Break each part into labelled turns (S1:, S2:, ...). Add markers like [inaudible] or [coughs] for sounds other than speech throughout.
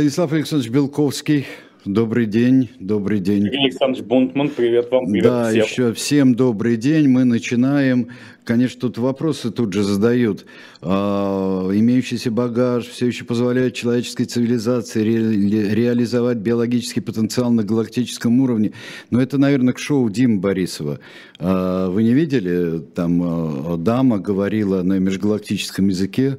S1: Станислав Александрович Белковский, Добрый день, добрый день.
S2: Евгений Александрович Бунтман, привет вам, привет
S1: Да,
S2: всем.
S1: еще всем добрый день. Мы начинаем. Конечно, тут вопросы тут же задают. А, имеющийся багаж все еще позволяет человеческой цивилизации ре- реализовать биологический потенциал на галактическом уровне. Но это, наверное, к шоу Димы Борисова. А, вы не видели? Там а, дама говорила на межгалактическом языке.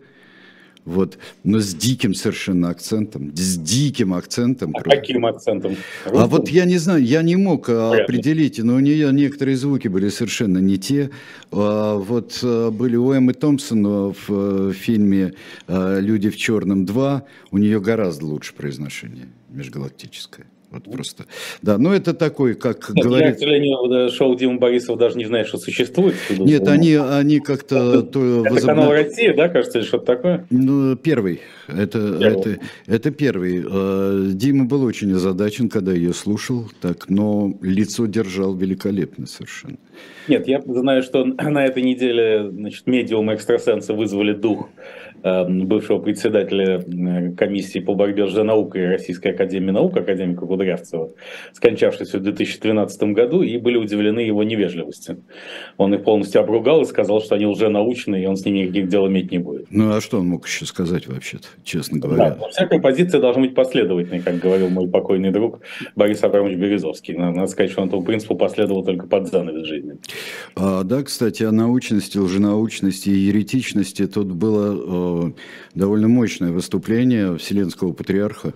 S1: Вот, но с диким совершенно акцентом, с диким акцентом.
S2: А каким акцентом?
S1: А вот я не знаю, я не мог а,
S2: Понятно.
S1: определить, но у нее некоторые звуки были совершенно не те. А, Вот а, были у Эммы Томпсон в э, фильме а, «Люди в черном 2», у нее гораздо лучше произношение межгалактическое. Вот просто. Да, ну это такой, как
S2: Нет, Я, к
S1: говорит...
S2: сожалению, э, шоу Дима Борисова даже не знаю, что существует.
S1: Нет, они, они как-то... то
S2: Это
S1: возобна-
S2: канал Россия, да, кажется, или что-то такое?
S1: Ну, первый. Это,
S2: Первый.
S1: это, это первый. Э, Дима был очень озадачен, когда ее слушал, так, но лицо держал великолепно совершенно.
S2: Нет, я знаю, что на этой неделе значит, медиумы экстрасенсы вызвали дух бывшего председателя э, комиссии по борьбе с наукой Российской Академии Наук, академика Кудрявцева, скончавшегося в 2012 году, и были удивлены его невежливостью. Он их полностью обругал и сказал, что они лженаучные, и он с ними никаких дел иметь не будет.
S1: Ну, а что он мог еще сказать вообще-то, честно
S2: Да,
S1: говоря?
S2: но всякая позиция должна быть последовательной, как говорил мой покойный друг Борис Абрамович Березовский. Надо, надо сказать, что он этому принципу последовал только под занавес жизни.
S1: А, да, кстати, о научности, лженаучности и еретичности. Тут было довольно мощное выступление Вселенского Патриарха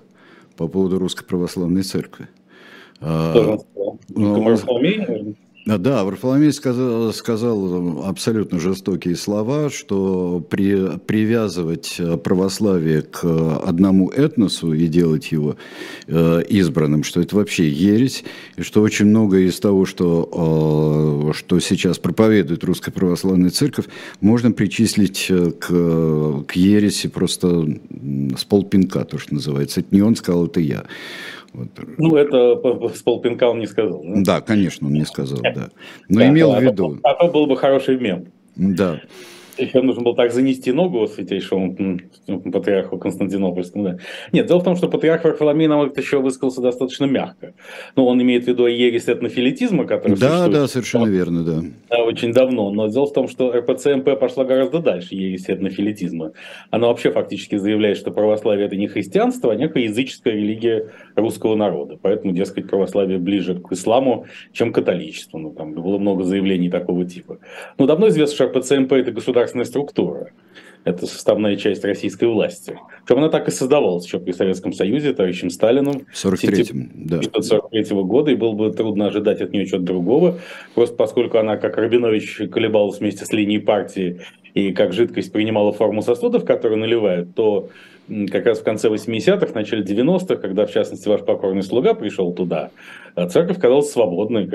S1: по поводу Русской Православной Церкви. А,
S2: Тоже он сказал.
S1: А, Да, Варфоломей сказал, сказал абсолютно жестокие слова, что при, привязывать э, православие к одному этносу и делать его э, избранным, что это вообще ересь, и что очень многое из того, что, э, что сейчас проповедует Русская Православная Церковь, можно причислить э, к, к ереси просто с полпинка, то, что называется. Это не он сказал, это я. Вот.
S2: Ну, это с полпинка он не сказал. да?
S1: Да, конечно, он не сказал, да. [laughs] Но
S2: Да,
S1: имел
S2: а
S1: в виду.
S2: А то был бы хороший мем.
S1: Да.
S2: Еще нужно было так занести ногу святейшему патриарху Константинопольскому. Да. Нет, дело в том, что патриарх Варфоломей, на мой взгляд, еще высказался достаточно мягко. Ну, он имеет в виду ересь этнофилитизма, который
S1: Да,
S2: существует
S1: да, совершенно верно, да.
S2: Да, очень давно. Но дело в том, что РПЦМП пошла гораздо дальше ереси этнофилитизма. Она вообще фактически заявляет, что православие это не христианство, а некая языческая религия русского народа. Поэтому, дескать, православие ближе к исламу, чем к католичеству. Ну, там было много заявлений такого типа. Но давно известно, что РПЦМП это государственная структура. Это составная часть российской власти. Причем она так и создавалась еще при Советском Союзе, товарищем Сталиным.
S1: В 43-м, да.
S2: 1943 года, и было бы трудно ожидать от нее чего-то другого, просто поскольку она, как Рабинович, колебалась вместе с линией партии и как жидкость принимала форму сосудов, которые наливают, то как раз в конце 80-х, в начале 90-х, когда, в частности, ваш покорный слуга пришел туда, церковь казалась свободной,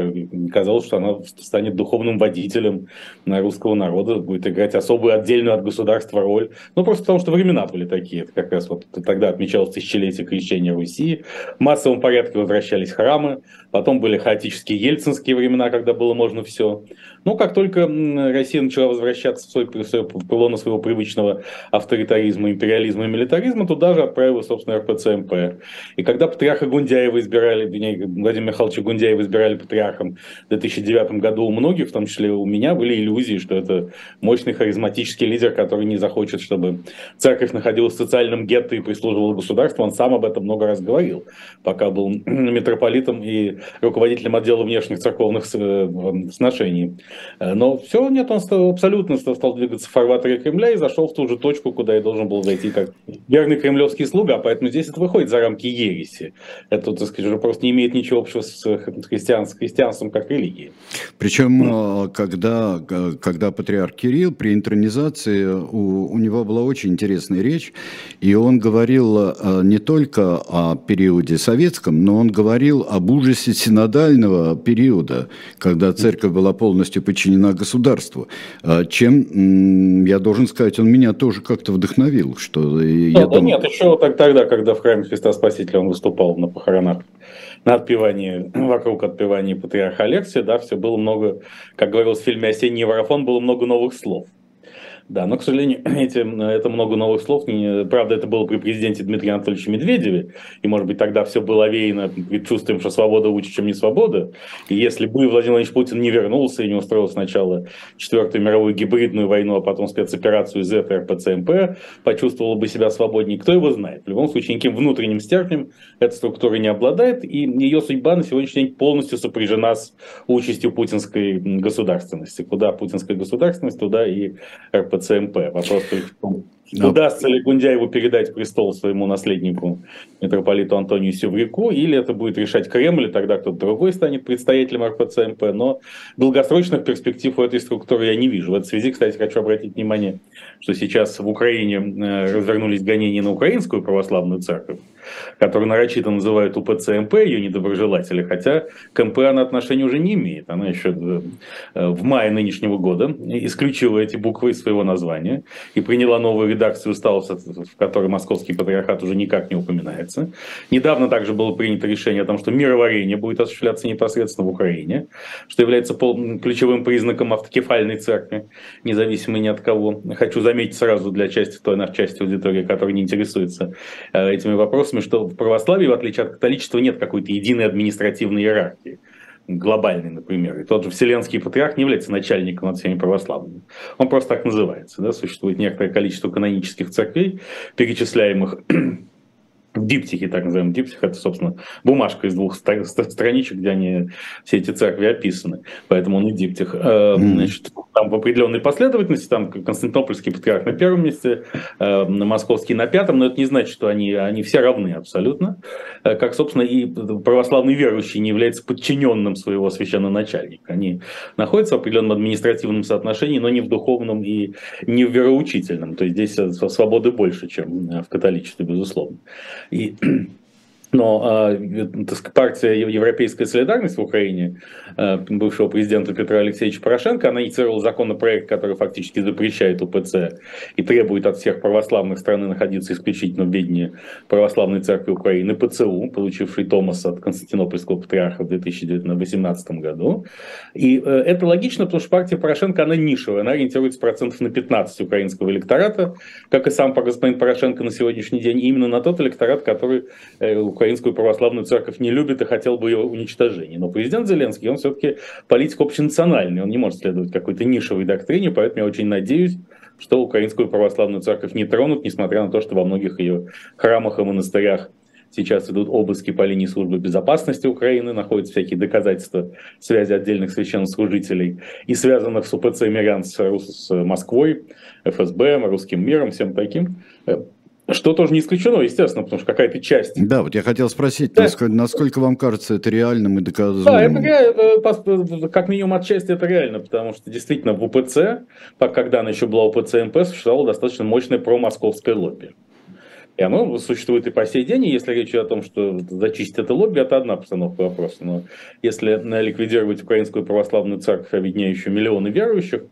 S2: казалось, что она станет духовным водителем русского народа, будет играть особую отдельную от государства роль. Ну, просто потому что времена были такие. Это как раз вот тогда отмечалось тысячелетие крещения Руси, в массовом порядке возвращались храмы, потом были хаотические ельцинские времена, когда было можно все. Ну, как только Россия начала возвращаться в свой, в свое пилона своего привычного авторитаризма, империализма и милитаризма, туда же отправила, собственно, РПЦМП. И когда патриарха Гундяева избирали, вернее, Владимира Михайловича Гундяева избирали патриархом в 2009 году, у многих, в том числе у меня, были иллюзии, что это мощный харизматический лидер, который не захочет, чтобы церковь находилась в социальном гетто и прислуживала государству. Он сам об этом много раз говорил, пока был [clears throat] митрополитом и руководителем отдела внешних церковных э, сношений. Но все, нет, он абсолютно стал двигаться в фарватере Кремля и зашел в ту же точку, куда и должен был зайти как верный кремлевский слуга, поэтому здесь это выходит за рамки ереси. Это, так сказать, уже просто не имеет ничего общего с христиан, с христианством как религией.
S1: Причем, э, когда, э, когда патриарх Кирилл при интронизации, у, у него была очень интересная речь, и он говорил э, не только о периоде советском, но он говорил об ужасе синодального периода, когда церковь была полностью подчинена государству, Э, чем, я должен сказать, он меня тоже как-то вдохновил, что э,
S2: Да,
S1: я
S2: да
S1: думаю-
S2: нет, еще тогда, когда в храме Христа Спасителя он выступал на похоронах, на отпевании, [clears throat] вокруг отпевания патриарха Алексия, да, все было много, как говорилось в фильме «Осенний марафон», было много новых слов. Да, но, к сожалению, [clears throat] эти, это много новых слов. Правда, это было при президенте Дмитрия Анатольевича Медведеве, и, может быть, тогда все было веяно предчувствием, что свобода лучше, чем не свобода. И если бы Владимир Владимирович Путин не вернулся и не устроил сначала Четвертую мировую гибридную войну, а потом спецоперацию из РПЦМП, почувствовал бы себя свободнее, кто его знает. В любом случае, никаким внутренним стерпнем эта структура не обладает, и ее судьба на сегодняшний день полностью сопряжена с участью путинской государственности. Куда путинская государственность, туда и РПЦ ЦМП. Вопрос только в том, но... удастся ли Гундяеву передать престол своему наследнику, митрополиту Антонию Севряку, или это будет решать Кремль, и тогда кто-то другой станет представителем РПЦМП. Но долгосрочных перспектив у этой структуры я не вижу. В этой связи, кстати, хочу обратить внимание, что сейчас в Украине э, развернулись гонения на украинскую православную церковь которую нарочито называют УПЦ-МП, ее недоброжелатели, хотя к МП она отношения уже не имеет. Она еще э, в мае нынешнего года исключила эти буквы из своего названия и приняла новую редакцию устава, в которой московский патриархат уже никак не упоминается. Недавно также было принято решение о том, что мироварение будет осуществляться непосредственно в Украине, что является ключевым признаком автокефальной церкви, независимо ни от кого. Хочу заметить сразу для части той нашей части аудитории, которая не интересуется э, этими вопросами, что в православии, в отличие от католичества, нет какой-то единой административной иерархии глобальный, например. И тот же Вселенский патриарх не является начальником над всеми православными. Он просто так называется. Да? Существует некоторое количество канонических церквей, перечисляемых в диптихе, так называемый диптих, это, собственно, бумажка из двух страничек, где они, все эти церкви описаны, поэтому он и диптих. Mm. Значит, там в определенной последовательности, там Константинопольский патриарх на первом месте, э, Московский на пятом, но это не значит, что они, они все равны абсолютно, э, как, собственно, и православный верующий не является подчиненным своего священноначальника. Они находятся в определенном административном соотношении, но не в духовном и не в вероучительном, то есть здесь свободы больше, чем в католичестве, безусловно. И [clears throat] но э, партия Европейская солидарность в Украине, э, бывшего президента Петра Алексеевича Порошенко, она инициировала законопроект, который фактически запрещает УПЦ и требует от всех православных страны находиться исключительно в ведении Православной Церкви Украины, ПЦУ, получивший Томас от Константинопольского патриарха в 2018 году. И э, это логично, потому что партия Порошенко, она нишевая, она ориентируется процентов на 15 украинского электората, как и сам господин Порошенко на сегодняшний день, именно на тот электорат, который украинскую православную церковь не любит и хотел бы ее уничтожения. Но президент Зеленский, он все-таки политик общенациональный, он не может следовать какой-то нишевой доктрине, поэтому я очень надеюсь, что украинскую православную церковь не тронут, несмотря на то, что во многих ее храмах и монастырях сейчас идут обыски по линии службы безопасности Украины, находятся всякие доказательства связи отдельных священнослужителей и связанных с УПЦ «Мирян» с, с Москвой, ФСБ, русским миром, всем таким. Что тоже не исключено, естественно, потому что какая-то часть.
S1: Да, вот я хотел спросить, да. насколько, насколько вам кажется это реальным и доказуемым?
S2: Да, это как минимум отчасти это реально, потому что действительно в УПЦ, когда она еще была УПЦ МП, существовало достаточно мощное промосковское лобби. И оно существует и по сей день, и если речь идет о том, что зачистить это лобби, это одна постановка вопроса. Но если ликвидировать украинскую православную церковь, объединяющую миллионы верующих,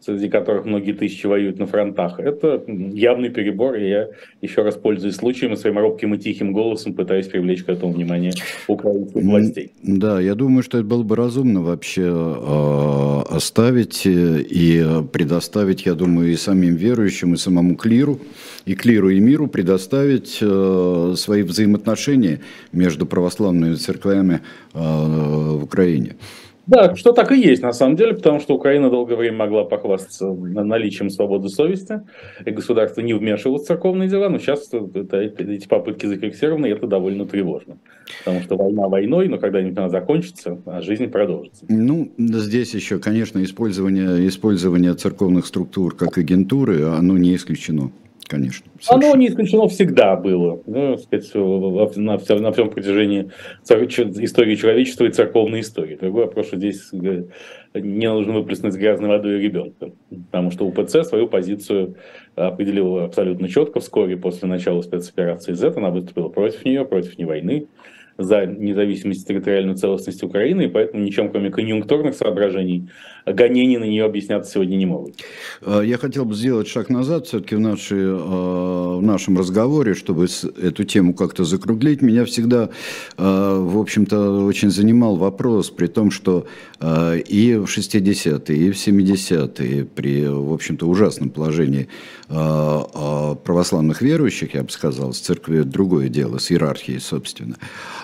S2: среди которых многие тысячи воюют на фронтах, это явный перебор, и я еще раз пользуюсь случаем и своим робким и тихим голосом пытаюсь привлечь к этому внимание украинских властей.
S1: Да, я думаю, что это было бы разумно вообще э, оставить и предоставить, я думаю, и самим верующим, и самому клиру, и клиру, и миру предоставить э, свои взаимоотношения между православными церквями э, в Украине.
S2: Да, что так и есть на самом деле, потому что Украина долгое время могла похвастаться наличием свободы совести, и государство не вмешивалось в церковные дела, но сейчас это, эти попытки зафиксированы, и это довольно тревожно. Потому что война войной, но когда-нибудь она закончится, а жизнь продолжится.
S1: Ну, здесь еще, конечно, использование, использование церковных структур как агентуры, оно не исключено. Конечно.
S2: Совершенно. Оно не исключено всегда было, ну, сказать, на, всем, на всем протяжении истории человечества и церковной истории. Другой вопрос, что здесь не нужно выплеснуть грязной водой ребенка, потому что УПЦ свою позицию определила абсолютно четко вскоре после начала спецоперации Z, она выступила против нее, против не войны, за независимость и территориальную целостность Украины, и поэтому ничем, кроме конъюнктурных соображений, гонений на нее объясняться сегодня не могут.
S1: А, я хотел бы сделать шаг назад все-таки в, нашей, а, в нашем разговоре, чтобы эту тему как-то закруглить. Меня всегда, а, в общем-то, очень занимал вопрос, при том, что и в 60-е, и в 70-е, при, в общем-то, ужасном положении православных верующих, я бы сказал, с церкви другое дело, с иерархией, собственно,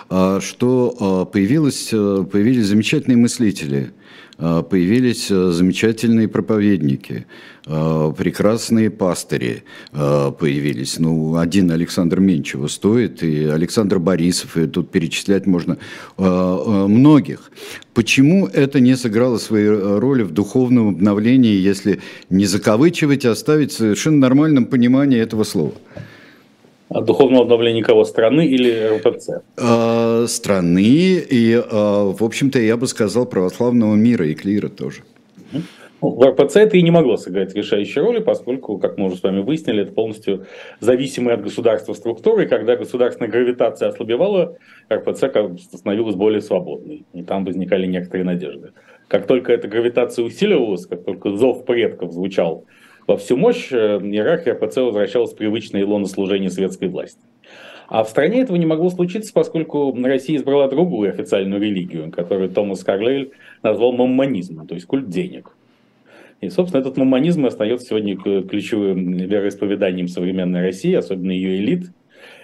S1: что появилось, появились замечательные мыслители – а, появились замечательные проповедники, а, прекрасные пастыри а, появились. Ну, один Александр Менчева стоит, и Александр Борисов, и тут перечислять можно многих. Почему это не сыграло своей роли в духовном обновлении, если не закавычивать, а оставить в совершенно нормальном понимании этого слова?
S2: Духовного обновления кого? Страны или РПЦ?
S1: А, страны и, а, в общем-то, я бы сказал, православного мира и клира тоже.
S2: Ну, в РПЦ это и не могло сыграть решающей роли, поскольку, как мы уже с вами выяснили, это полностью зависимые от государства структуры. Когда государственная гравитация ослабевала, РПЦ становилась более свободной. И там возникали некоторые надежды. Как только эта гравитация усиливалась, как только зов предков звучал во всю мощь э, иерархия РПЦ возвращалась в привычное лоно служения светской власти. А в стране этого не могло случиться, поскольку Россия избрала другую официальную религию, которую Томас Карлейль назвал маммонизмом, то есть культ денег. И, собственно, этот маммонизм остается сегодня ключевым вероисповеданием современной России, особенно ее элит,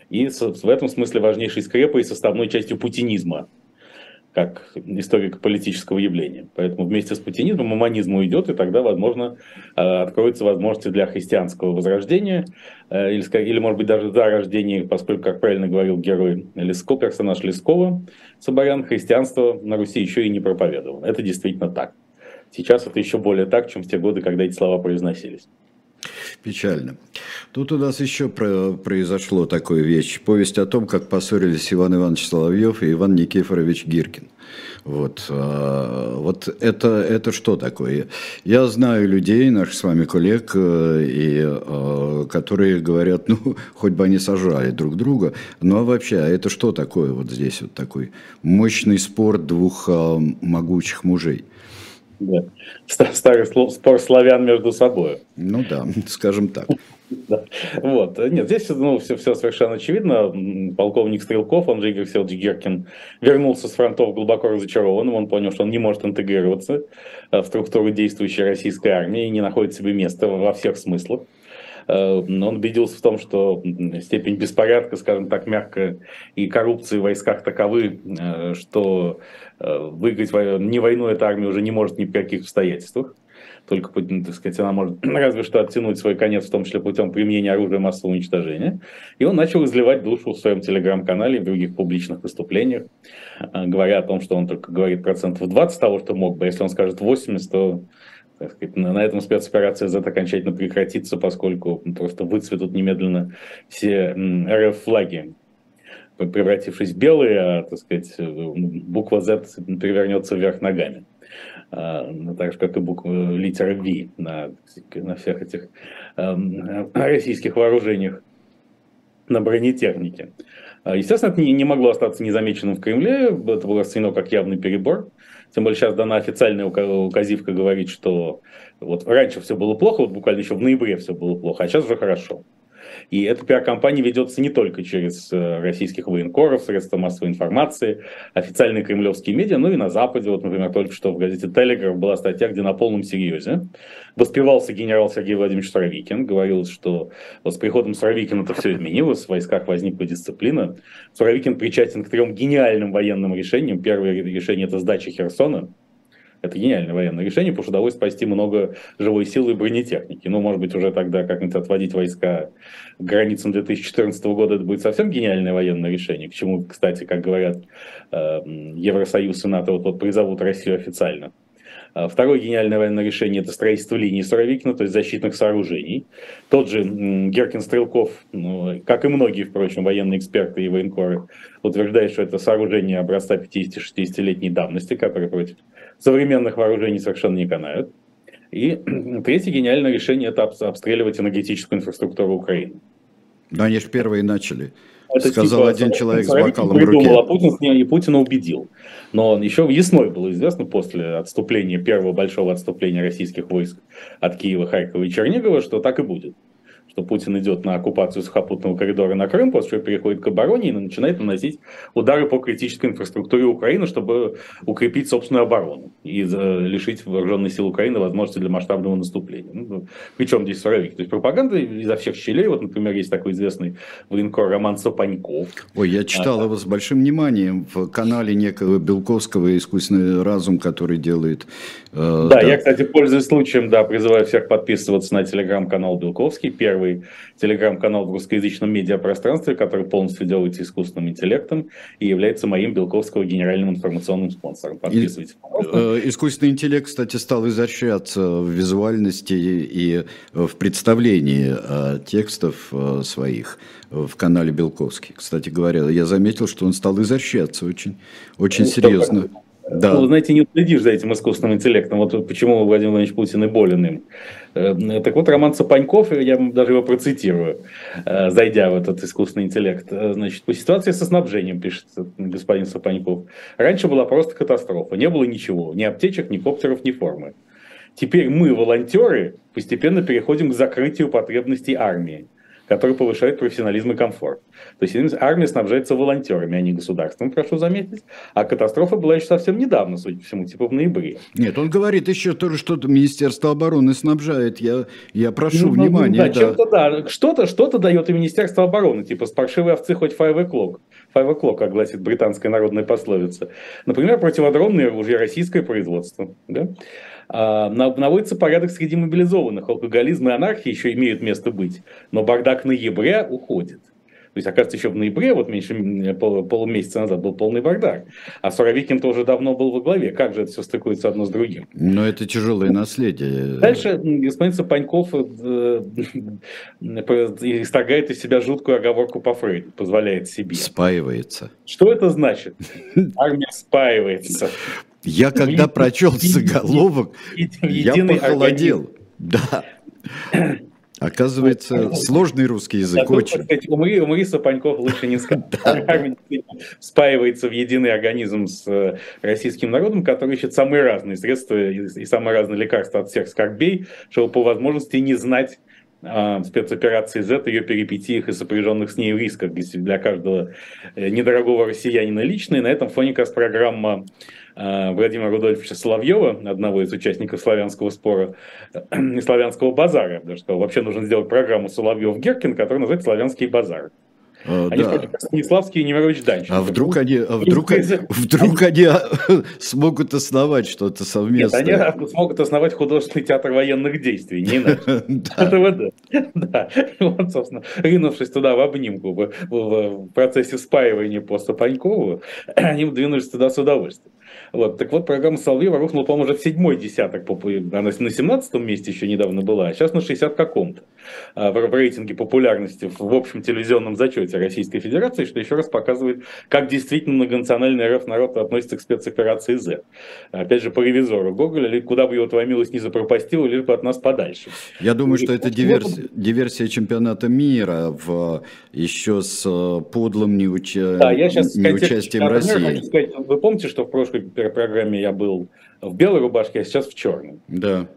S2: и в этом смысле важнейшей скрепой и составной частью путинизма, как историко-политического явления. Поэтому вместе с путинизмом мамонизм уйдет, и тогда, возможно, э, откроются возможности для христианского возрождения, э, или, или может быть, даже зарождения, поскольку, как правильно говорил герой Леско, персонаж Лескова, Соборян, христианство на Руси еще и не проповедовал. Это действительно так. Сейчас это еще более так, чем в те годы, когда эти слова произносились.
S1: Печально. Тут у нас еще про, произошло такое вещь. Повесть о том, как поссорились Иван Иванович Соловьев и Иван Никифорович Гиркин. Вот, а, вот это, это что такое? Я знаю людей, наших с вами коллег, э, и, а, которые говорят, ну, [laughs] хоть бы они сажали друг друга, ну а вообще, а это что такое вот здесь вот такой мощный спор двух могучих мужей?
S2: Да. Старый спор славян между собой.
S1: Ну да, [laughs] скажем так.
S2: Да. Вот. Нет, здесь ну, все, все совершенно очевидно. Полковник Стрелков, он же Игорь Селович Геркин, вернулся с фронтов глубоко разочарованным. Он понял, что он не может интегрироваться э, в структуру действующей российской армии и не находит себе места во всех смыслах. Э, он убедился в том, что степень беспорядка, скажем так, мягко, и коррупции в войсках таковы, э, что э, выиграть не войну эта армия уже не может ни в каких обстоятельствах. Только, так сказать, она может [clears throat] разве что оттянуть свой конец, в том числе путем применения оружия массового уничтожения. И он начал изливать душу в своем телеграм-канале и в других публичных выступлениях, говоря о том, что он только говорит процентов 20 того, что мог бы. Если он скажет 80, то так сказать, на этом спецоперация Z окончательно прекратится, поскольку просто выцветут немедленно все РФ-флаги, превратившись в белые, а, так сказать, буква Z перевернется вверх ногами. А, ну, так же, как и буква литера V на, на всех этих э, российских вооружениях, на бронетехнике. А, естественно, это не, не могло остаться незамеченным в Кремле, это было расценено как явный перебор. Тем более сейчас дана официальная указивка говорит, что вот раньше все было плохо, вот буквально еще в ноябре все было плохо, а сейчас уже хорошо. И эта пиар-компания ведется не только через э, российских военкоров, средства массовой информации, официальные кремлевские медиа, но и на Западе. Вот, например, только что в газете «Телеграф» была статья, где на полном серьезе воспевался генерал Сергей Владимирович Суровикин. Говорилось, что вот с приходом Суровикина это все изменилось, в войсках возникла дисциплина. Суровикин причастен к трем гениальным военным решениям. Первое решение – это сдача Херсона, это гениальное военное решение, потому что удалось спасти много живой силы и бронетехники. Ну, может быть, уже тогда как-нибудь отводить войска к границам 2014 года, это будет совсем гениальное военное решение, к чему, кстати, как говорят, э, Евросоюз и НАТО вот, вот призовут Россию официально. А второе гениальное военное решение – это строительство линии Суровикина, то есть защитных сооружений. Тот же Геркин Стрелков, ну, как и многие, впрочем, военные эксперты и военкоры, утверждает, что это сооружение образца 50-60-летней давности, которые против современных вооружений совершенно не канают. И [clears throat] третье гениальное решение – это обстреливать энергетическую инфраструктуру Украины.
S1: Да, они же первые начали. Это сказал типа, один человек с бокалом
S2: в руке. А Путин, и Путина убедил. Но еще весной было известно, после отступления, первого большого отступления российских войск от Киева, Харькова и Чернигова, что так и будет что Путин идет на оккупацию сухопутного коридора на Крым, после чего переходит к обороне и начинает наносить удары по критической инфраструктуре Украины, чтобы укрепить собственную оборону и лишить вооруженные силы Украины возможности для масштабного наступления. Ну, причем здесь Суровик? То есть пропаганда изо всех щелей. Вот, например, есть такой известный военкор Роман Сапаньков.
S1: Ой, я читал а, его с большим вниманием в канале некого Белковского «Искусственный разум», который делает...
S2: Э, да, да, я, кстати, пользуясь случаем, да, призываю всех подписываться на телеграм-канал Белковский, первый первый телеграм-канал в русскоязычном медиапространстве, который полностью делается искусственным интеллектом и является моим Белковского генеральным информационным спонсором. Подписывайтесь,
S1: пожалуйста. Э, искусственный интеллект, кстати, стал изощряться в визуальности и в представлении э, текстов э, своих в канале Белковский. Кстати говоря, я заметил, что он стал изощряться очень, очень ну, серьезно.
S2: Да. Ну, знаете, не следишь за этим искусственным интеллектом. Вот почему Владимир Владимирович Путин и болен им. Э, так вот, Роман Сапаньков, я даже его процитирую, э, зайдя в этот искусственный интеллект. Э, значит, по ситуации со снабжением, пишет господин Сапаньков. Раньше была просто катастрофа. Не было ничего. Ни аптечек, ни коптеров, ни формы. Теперь мы, волонтеры, постепенно переходим к закрытию потребностей армии который повышает профессионализм и комфорт. То есть армия снабжается волонтерами, а не государством, прошу заметить. А катастрофа была еще совсем недавно, судя по всему, типа в ноябре.
S1: Нет, он говорит еще тоже, что Министерство обороны снабжает. Я, я прошу ну, ну внимания. Да,
S2: да. Чем-то, да. Что-то, что-то дает и Министерство обороны, типа с паршивой овцы хоть five o'clock. Five o'clock, как гласит британская народная пословица. Например, противодронные оружия российское производство. Да? А, наводится порядок среди мобилизованных. Алкоголизм и анархия еще имеют место быть, но бардак ноября уходит. То есть, оказывается, еще в ноябре, вот меньше пол, полумесяца назад был полный бардак. А Суровикин тоже давно был во главе. Как же это все стыкуется одно с другим?
S1: Но это тяжелое наследие.
S2: Дальше господин Сапаньков э, исторгает из себя жуткую оговорку по Фрейду, позволяет себе.
S1: Спаивается.
S2: Что это значит? [laughs] Армия спаивается.
S1: Я когда прочел заголовок, я похолодел. Да. [clears throat] Оказывается, сложный русский язык
S2: да, очень. Сказать, умри, умри, Сапаньков лучше не [laughs] сказать. Спаивается в единый организм с э, российским народом, который ищет самые разные средства и самые разные лекарства от всех скорбей, чтобы по возможности не знать спецоперации Z, ее перипетиях и сопряженных с ней рисках для каждого э, недорогого россиянина лично. На этом фоне как раз программа Э, Владимира Рудольфовича Соловьева, одного из участников славянского спора и [clears throat] славянского базара, я бы. Вообще нужно сделать программу Соловьев-Геркин, которая называется «Славянский базар». А, они да. Станиславский и Немирович Данченко.
S1: А вдруг они, а вдруг, вдруг они [laughs] смогут основать что-то совместное?
S2: Нет, они смогут основать художественный театр военных действий, не иначе. [laughs] Да. Вот, собственно, ринувшись туда в обнимку в процессе спаивания по Сапанькову, [clears throat] они двинулись туда с удовольствием. Вот. Так вот, программа Соловьева рухнула, по-моему, уже в седьмой десяток. Она на 17 месте еще недавно была, а сейчас на 60 каком-то. А, в рейтинге популярности в общем телевизионном зачете Российской Федерации, что еще раз показывает, как действительно многонациональный РФ народ относится к спецоперации Z. Опять же, по ревизору Гоголя, куда бы его твоя милость не запропастила, лишь бы от нас подальше.
S1: Я думаю, что это диверсия, диверсия чемпионата мира в, еще с э, подлым неуча... да, я сейчас неучастием России. Хочу
S2: сказать, вы помните, что в прошлой программе я был в белой рубашке, а сейчас в черной?
S1: Да.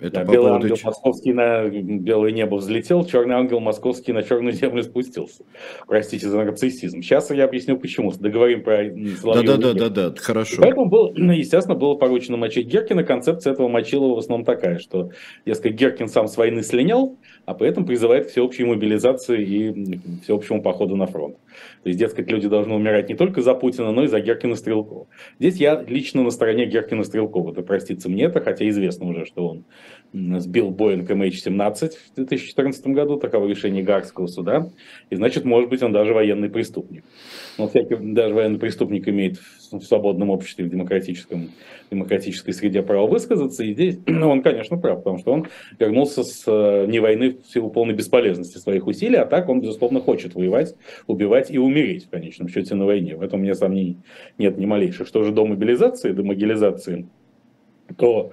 S2: Это да, по белый ангел ч... московский на белое небо взлетел, черный ангел московский на черную землю спустился. Простите за нарциссизм. Сейчас я объясню почему. Договорим про
S1: Да, да, да, да, да, хорошо.
S2: Поэтому, был, [clears throat] естественно, было поручено мочить Геркина. Концепция этого Мочилова в основном такая, что, дескать, Геркин сам с войны слинял, а при этом призывает к всеобщей мобилизации и всеобщему походу на фронт. То есть, дескать, люди должны умирать не только за Путина, но и за Геркина Стрелкова. Здесь я лично на стороне Геркина Стрелкова. Это простится мне это, хотя известно уже, что он сбил Боинг MH17 в 2014 году, таково решение Гарского суда, и значит, может быть, он даже военный преступник. Но всякий, даже военный преступник имеет в свободном обществе, в демократическом, демократической среде право высказаться, и здесь [clears throat] он, конечно, прав, потому что он вернулся с э, не войны в силу полной бесполезности своих усилий, а так он, безусловно, хочет воевать, убивать и умереть, в конечном счете, на войне. В этом у меня сомнений нет ни малейших. Что же до мобилизации, до могилизации, то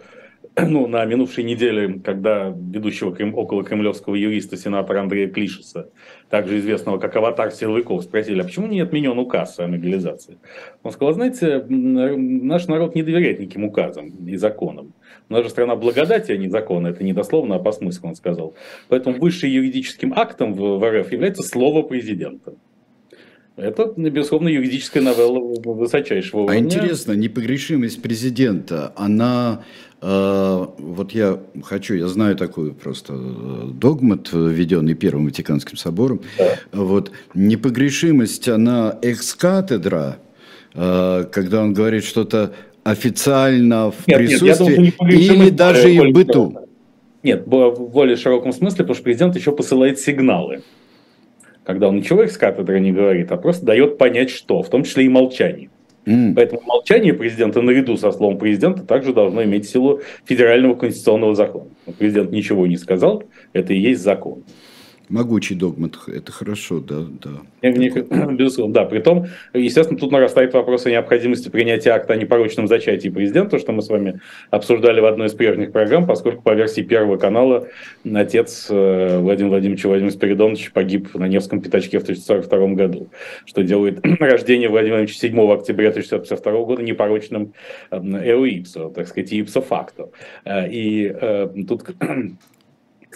S2: [clears throat] ну, на минувшей неделе, когда ведущего крем, около кремлевского юриста, сенатора Андрея Клишеса, также известного как аватар силовиков, спросили, а почему не отменен указ о мобилизации? Он сказал, знаете, наш народ не доверяет никаким указам и законам. Же страна благодати, а не закона. Это не дословно, а по смыслу он сказал. Поэтому высшим юридическим актом в, РФ является слово президента. Это, безусловно, юридическая новелла высочайшего
S1: уровня. А интересно, непогрешимость президента, она, вот я хочу, я знаю такую просто э, догмат, введенный Первым Ватиканским собором, да. вот, непогрешимость, она экс-катедра, э, когда он говорит что-то официально в нет, присутствии нет, думаю, или даже и в быту?
S2: Нет, в более широком смысле, потому что президент еще посылает сигналы когда он ничего с кафедры не говорит, а просто дает понять что, в том числе и молчание. Mm. Поэтому молчание президента наряду со словом президента также должно иметь силу федерального конституционного закона. Президент ничего не сказал, это и есть закон.
S1: Могучий догмат, это хорошо, да, да. [coughs]
S2: Безусловно, да. Притом, естественно, тут нарастает вопрос о необходимости принятия акта о непорочном зачатии президента, что мы с вами обсуждали в одной из прежних программ, поскольку по версии Первого канала отец э, Владимир Владимирович Владимир Спиридонович погиб на Невском пятачке в 1942 году, что делает [clears throat] рождение Владимира Владимировича 7 октября 1952 года непорочным эо ипсо, так сказать, ипсо факто. Э, и э, тут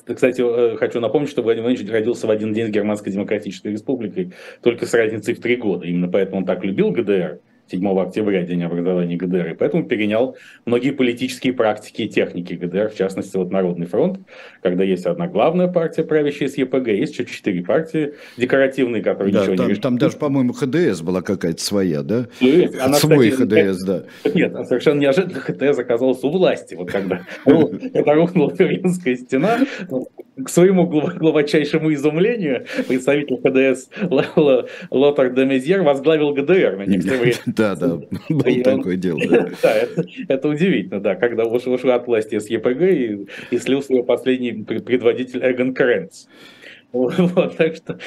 S2: кстати, э, хочу напомнить, что Владимир Владимирович родился в один день с Германской Демократической Республикой, только с разницей в три года. Именно поэтому он так любил ГДР, 7 октября, день образования ГДР, и поэтому перенял многие политические практики и техники ГДР, в частности, вот Народный фронт, когда есть одна главная партия, правящая с ЕПГ, есть еще четыре партии декоративные, которые
S1: да,
S2: ничего
S1: там,
S2: не
S1: решают. Там даже, по-моему, ХДС была какая-то своя, да? Ну, она, Свой кстати, ХДС, да.
S2: Нет, совершенно неожиданно ХДС оказался у власти, вот когда это [laughs] рухнула Берлинская стена, к своему глубочайшему изумлению представитель ХДС Лотар де Мезьер возглавил ГДР на некоторое. [laughs]
S1: Да, да, было такое дело.
S2: Да, [laughs] это удивительно, да, когда ушел от власти с ЕПГ и слил свой последний предводитель Эгон Кренц. [laughs] Вот, так что,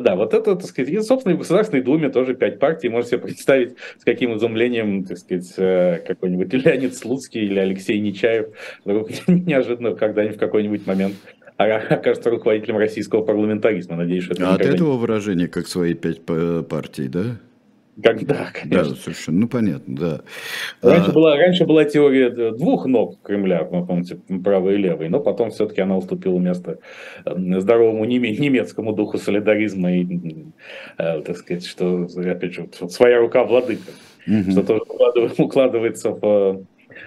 S2: да, вот это, так сказать, и, собственно, и в Государственной Думе тоже пять партий. Можете себе представить, с каким изумлением, так сказать, э, какой-нибудь Леонид Слуцкий или Алексей Нечаев вдруг неожиданно когда-нибудь в какой-нибудь момент [laughs] окажется руководителем российского парламентаризма. Надеюсь, что
S1: это А от этого выражения, как свои пять партий, да?
S2: Когда, конечно.
S1: Да, совершенно, ну понятно, да.
S2: Раньше, а... была, раньше была теория двух ног Кремля, вы помните, правой и левой, но потом все-таки она уступила место здоровому немецкому духу солидаризма и, э, так сказать, что, опять же, своя рука владыка, угу. что тоже укладывается в Э,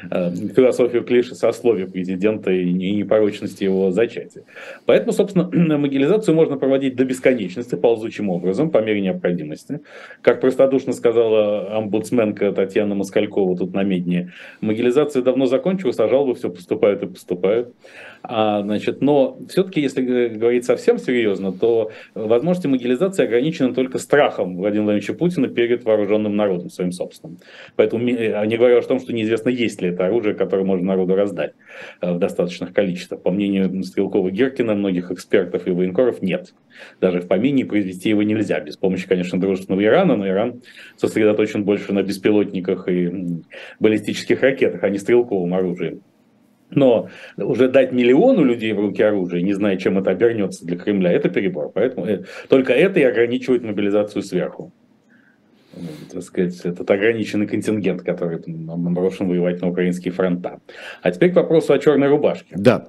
S2: философию клише сословия президента и непорочности его зачатия. Поэтому, собственно, [clears throat] могилизацию можно проводить до бесконечности, ползучим образом, по мере необходимости. Как простодушно сказала омбудсменка Татьяна Москалькова тут на Медне, могилизация давно закончилась, а жалобы все поступают и поступают. А, значит, но все-таки, если говорить совсем серьезно, то возможности могилизации ограничены только страхом Владимира Владимировича Путина перед вооруженным народом своим собственным. Поэтому, э, не говоря о том, что неизвестно, есть ли это оружие, которое можно народу раздать э, в достаточных количествах. По мнению Стрелкова Геркина, многих экспертов и военкоров, нет. Даже в помине произвести его нельзя. Без помощи, конечно, дружественного Ирана, но Иран сосредоточен больше на беспилотниках и баллистических ракетах, а не стрелковом оружии. Но уже дать миллиону людей в руки оружие, не зная, чем это обернется для Кремля, это перебор. Поэтому э, только это и ограничивает мобилизацию сверху. Так сказать, этот ограниченный контингент, который брошен воевать на украинские фронта. А теперь к вопросу о черной рубашке.
S1: Да.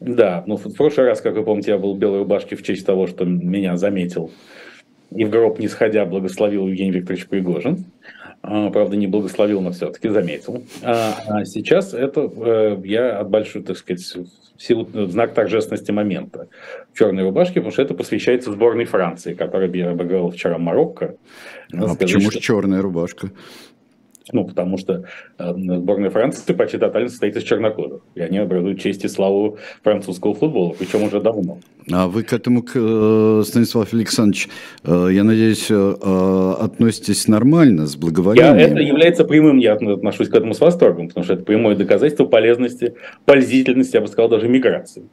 S2: Да, ну в прошлый раз, как вы помните, я был в белой рубашке в честь того, что меня заметил и в гроб не сходя благословил Евгений Викторович Пригожин. А, правда, не благословил, но все-таки заметил. А, а сейчас это э, я от большой, так сказать, силу, знак торжественности момента в черной рубашке, потому что это посвящается сборной Франции, которая обыграла вчера Марокко.
S1: А почему же черная рубашка?
S2: Ну, потому что э, сборная Франции почти тотально состоит из чернокожих. И они образуют честь и славу французского футбола, причем уже давно.
S1: А вы к этому, э, Станислав Александрович, э, я надеюсь, э, относитесь нормально, с благоволением?
S2: Я, это является прямым, я отношусь к этому с восторгом, потому что это прямое доказательство полезности, пользительности, я бы сказал, даже миграции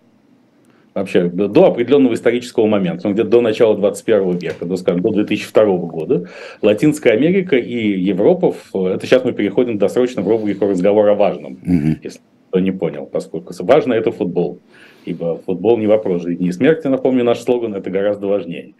S2: вообще до определенного исторического момента, ну, где-то до начала 21 века, до, скажем, до 2002 года, Латинская Америка и Европа, это сейчас мы переходим досрочно в рубрику разговор о важном, угу. если кто не понял, поскольку важно это футбол ибо футбол не вопрос жизни и смерти, напомню, наш слоган, это гораздо важнее.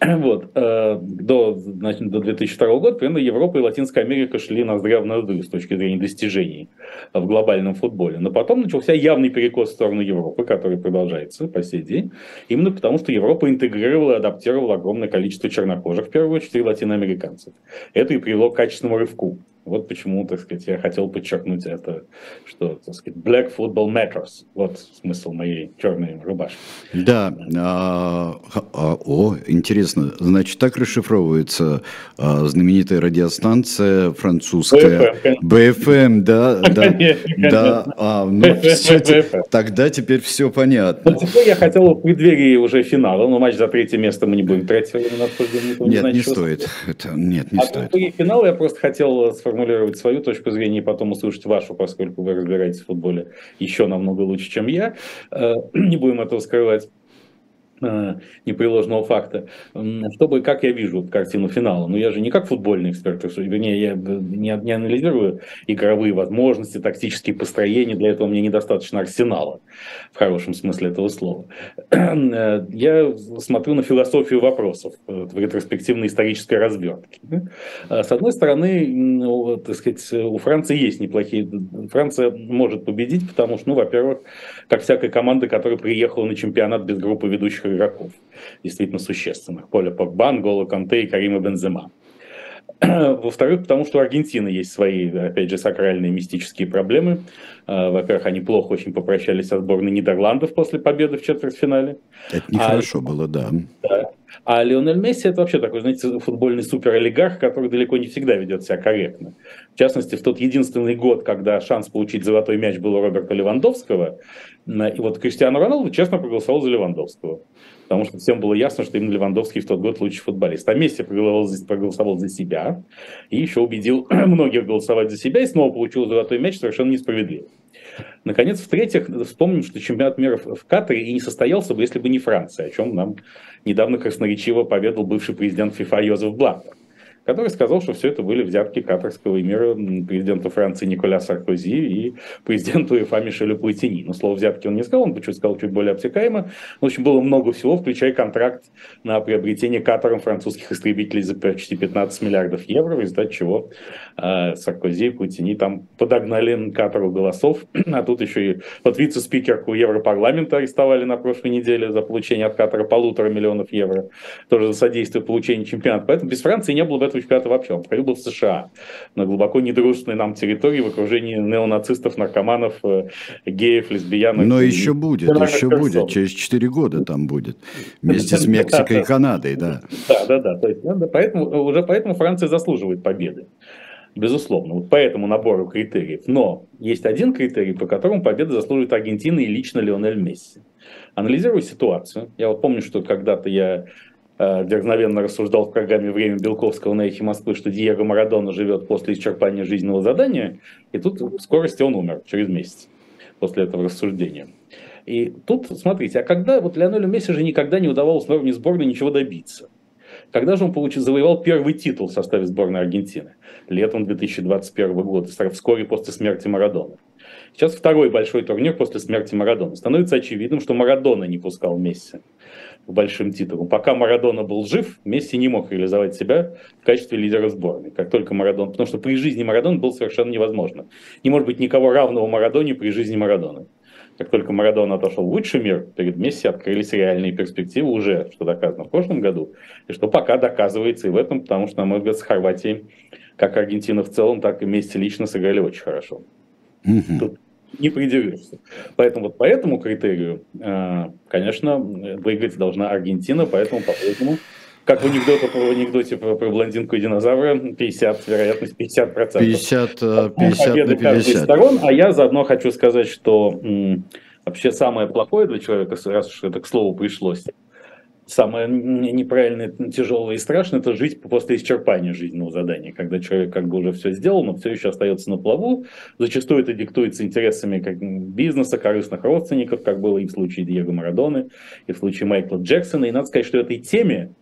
S2: [clears throat] Вот. Э, до, значит, до 2002 года примерно Европа и Латинская Америка шли на в ноздрю с точки зрения достижений в глобальном футболе. Но потом начался явный перекос в сторону Европы, который продолжается по сей день, именно потому что Европа интегрировала и адаптировала огромное количество чернокожих, в первую очередь, и латиноамериканцев. Это и привело к качественному рывку вот почему, так сказать, я хотел подчеркнуть это, что, так сказать, black football matters. Вот смысл моей черной рубашки.
S1: Да, а, а, о, интересно, значит, так расшифровывается а, знаменитая радиостанция французская БФМ, да, [laughs] да, да, а, ну, все, тогда теперь все понятно.
S2: Ну, теперь я хотел в преддверии уже финала, но матч за третье место мы не будем тратить время на
S1: обсуждение. Нет, не, не стоит, это, нет, не а стоит.
S2: А финала я просто хотел сформулировать сформулировать свою точку зрения и потом услышать вашу, поскольку вы разбираетесь в футболе еще намного лучше, чем я. Э, [clears throat] не будем этого скрывать. Э, непреложного факта. Чтобы, как я вижу картину финала, ну я же не как футбольный эксперт, вернее, я не, не анализирую игровые возможности, тактические построения, для этого мне недостаточно арсенала, в хорошем смысле этого слова. Э, я смотрю на философию вопросов э, в ретроспективной исторической развертке. С одной стороны, ну, так сказать, у Франции есть неплохие... Франция может победить, потому что, ну, во-первых, как всякая команда, которая приехала на чемпионат без группы ведущих игроков, действительно существенных. Поля Погба, Голо Канте и Карима Бензема. [clears throat] Во-вторых, потому что у Аргентины есть свои, опять же, сакральные мистические проблемы. А, во-первых, они плохо очень попрощались со сборной Нидерландов после победы в четвертьфинале.
S1: Это нехорошо а, было, да.
S2: да. А Леонель Месси это вообще такой, знаете, футбольный суперолигарх, который далеко не всегда ведет себя корректно. В частности, в тот единственный год, когда шанс получить золотой мяч был у Роберта Левандовского, и вот Криштиану Роналду честно проголосовал за Левандовского потому что всем было ясно, что именно Левандовский в тот год лучший футболист. А Месси проголосовал за, проголосовал за себя и еще убедил [clears throat] многих голосовать за себя и снова получил золотой мяч совершенно несправедливо. Наконец, в-третьих, вспомним, что чемпионат мира в Катаре и не состоялся бы, если бы не Франция, о чем нам недавно красноречиво поведал бывший президент ФИФА Йозеф Блаттер который сказал, что все это были взятки катарского эмира президента Франции Николя Саркози и президенту УЕФА Мишеля Платини. Но слово взятки он не сказал, он почему сказал чуть более обтекаемо. В общем, было много всего, включая контракт на приобретение Катаром французских истребителей за почти 15 миллиардов евро, в результате чего э, Саркози и Платини там подогнали Катару голосов. [clears throat] А тут еще и вот вице-спикерку Европарламента арестовали на прошлой неделе за получение от Катара полутора миллионов евро, тоже за содействие получения чемпионата. Поэтому без Франции не было бы этого чемпионата вообще. Он проходил бы в США, на глубоко недружественной нам территории, в окружении неонацистов, наркоманов, э, геев, лесбиянок.
S1: Но еще будет, еще персон. будет, через 4 года там будет, вместе с Мексикой и Канадой, да.
S2: Да, да, да. То есть, поэтому, уже поэтому Франция заслуживает победы. Безусловно, вот по этому набору критериев. Но есть один критерий, по которому победа заслуживает Аргентина и лично Лионель Месси. Анализируя ситуацию, я вот помню, что когда-то я э, дерзновенно рассуждал в программе «Время Белковского» на эхе Москвы, что Диего Марадона живет после исчерпания жизненного задания, и тут в скорости он умер через месяц после этого рассуждения. И тут, смотрите, а когда вот Леонелю Месси же никогда не удавалось на уровне сборной ничего добиться. Когда же он получил, завоевал первый титул в составе сборной Аргентины? Летом 2021 года, вскоре после смерти Марадона. Сейчас второй большой турнир после смерти Марадона. Становится очевидным, что Марадона не пускал Месси большим титулам. Пока Марадона был жив, Месси не мог реализовать себя в качестве лидера сборной. Как только Марадон, потому что при жизни Марадона было совершенно невозможно. Не может быть никого равного Марадоне при жизни Марадона. Как только Марадона отошел в лучший мир, перед Месси открылись реальные перспективы уже, что доказано в прошлом году, и что пока доказывается и в этом, потому что, на мой взгляд, с Хорватией, как Аргентина в целом, так и Месси лично сыграли очень хорошо. Угу. Тут не придерешься. Поэтому вот по этому критерию, э, конечно, выиграть должна Аргентина, поэтому по-прежнему как в анекдоте, в анекдоте про, про блондинку и динозавра, 50, вероятность 50%.
S1: 50, 50 на 50.
S2: сторон, а я заодно хочу сказать, что м, вообще самое плохое для человека, раз уж это к слову пришлось, самое неправильное, тяжелое и страшное, это жить после исчерпания жизненного задания, когда человек как бы уже все сделал, но все еще остается на плаву. Зачастую это диктуется интересами как бизнеса, корыстных родственников, как было и в случае Диего Марадоны, и в случае Майкла Джексона. И надо сказать, что этой теме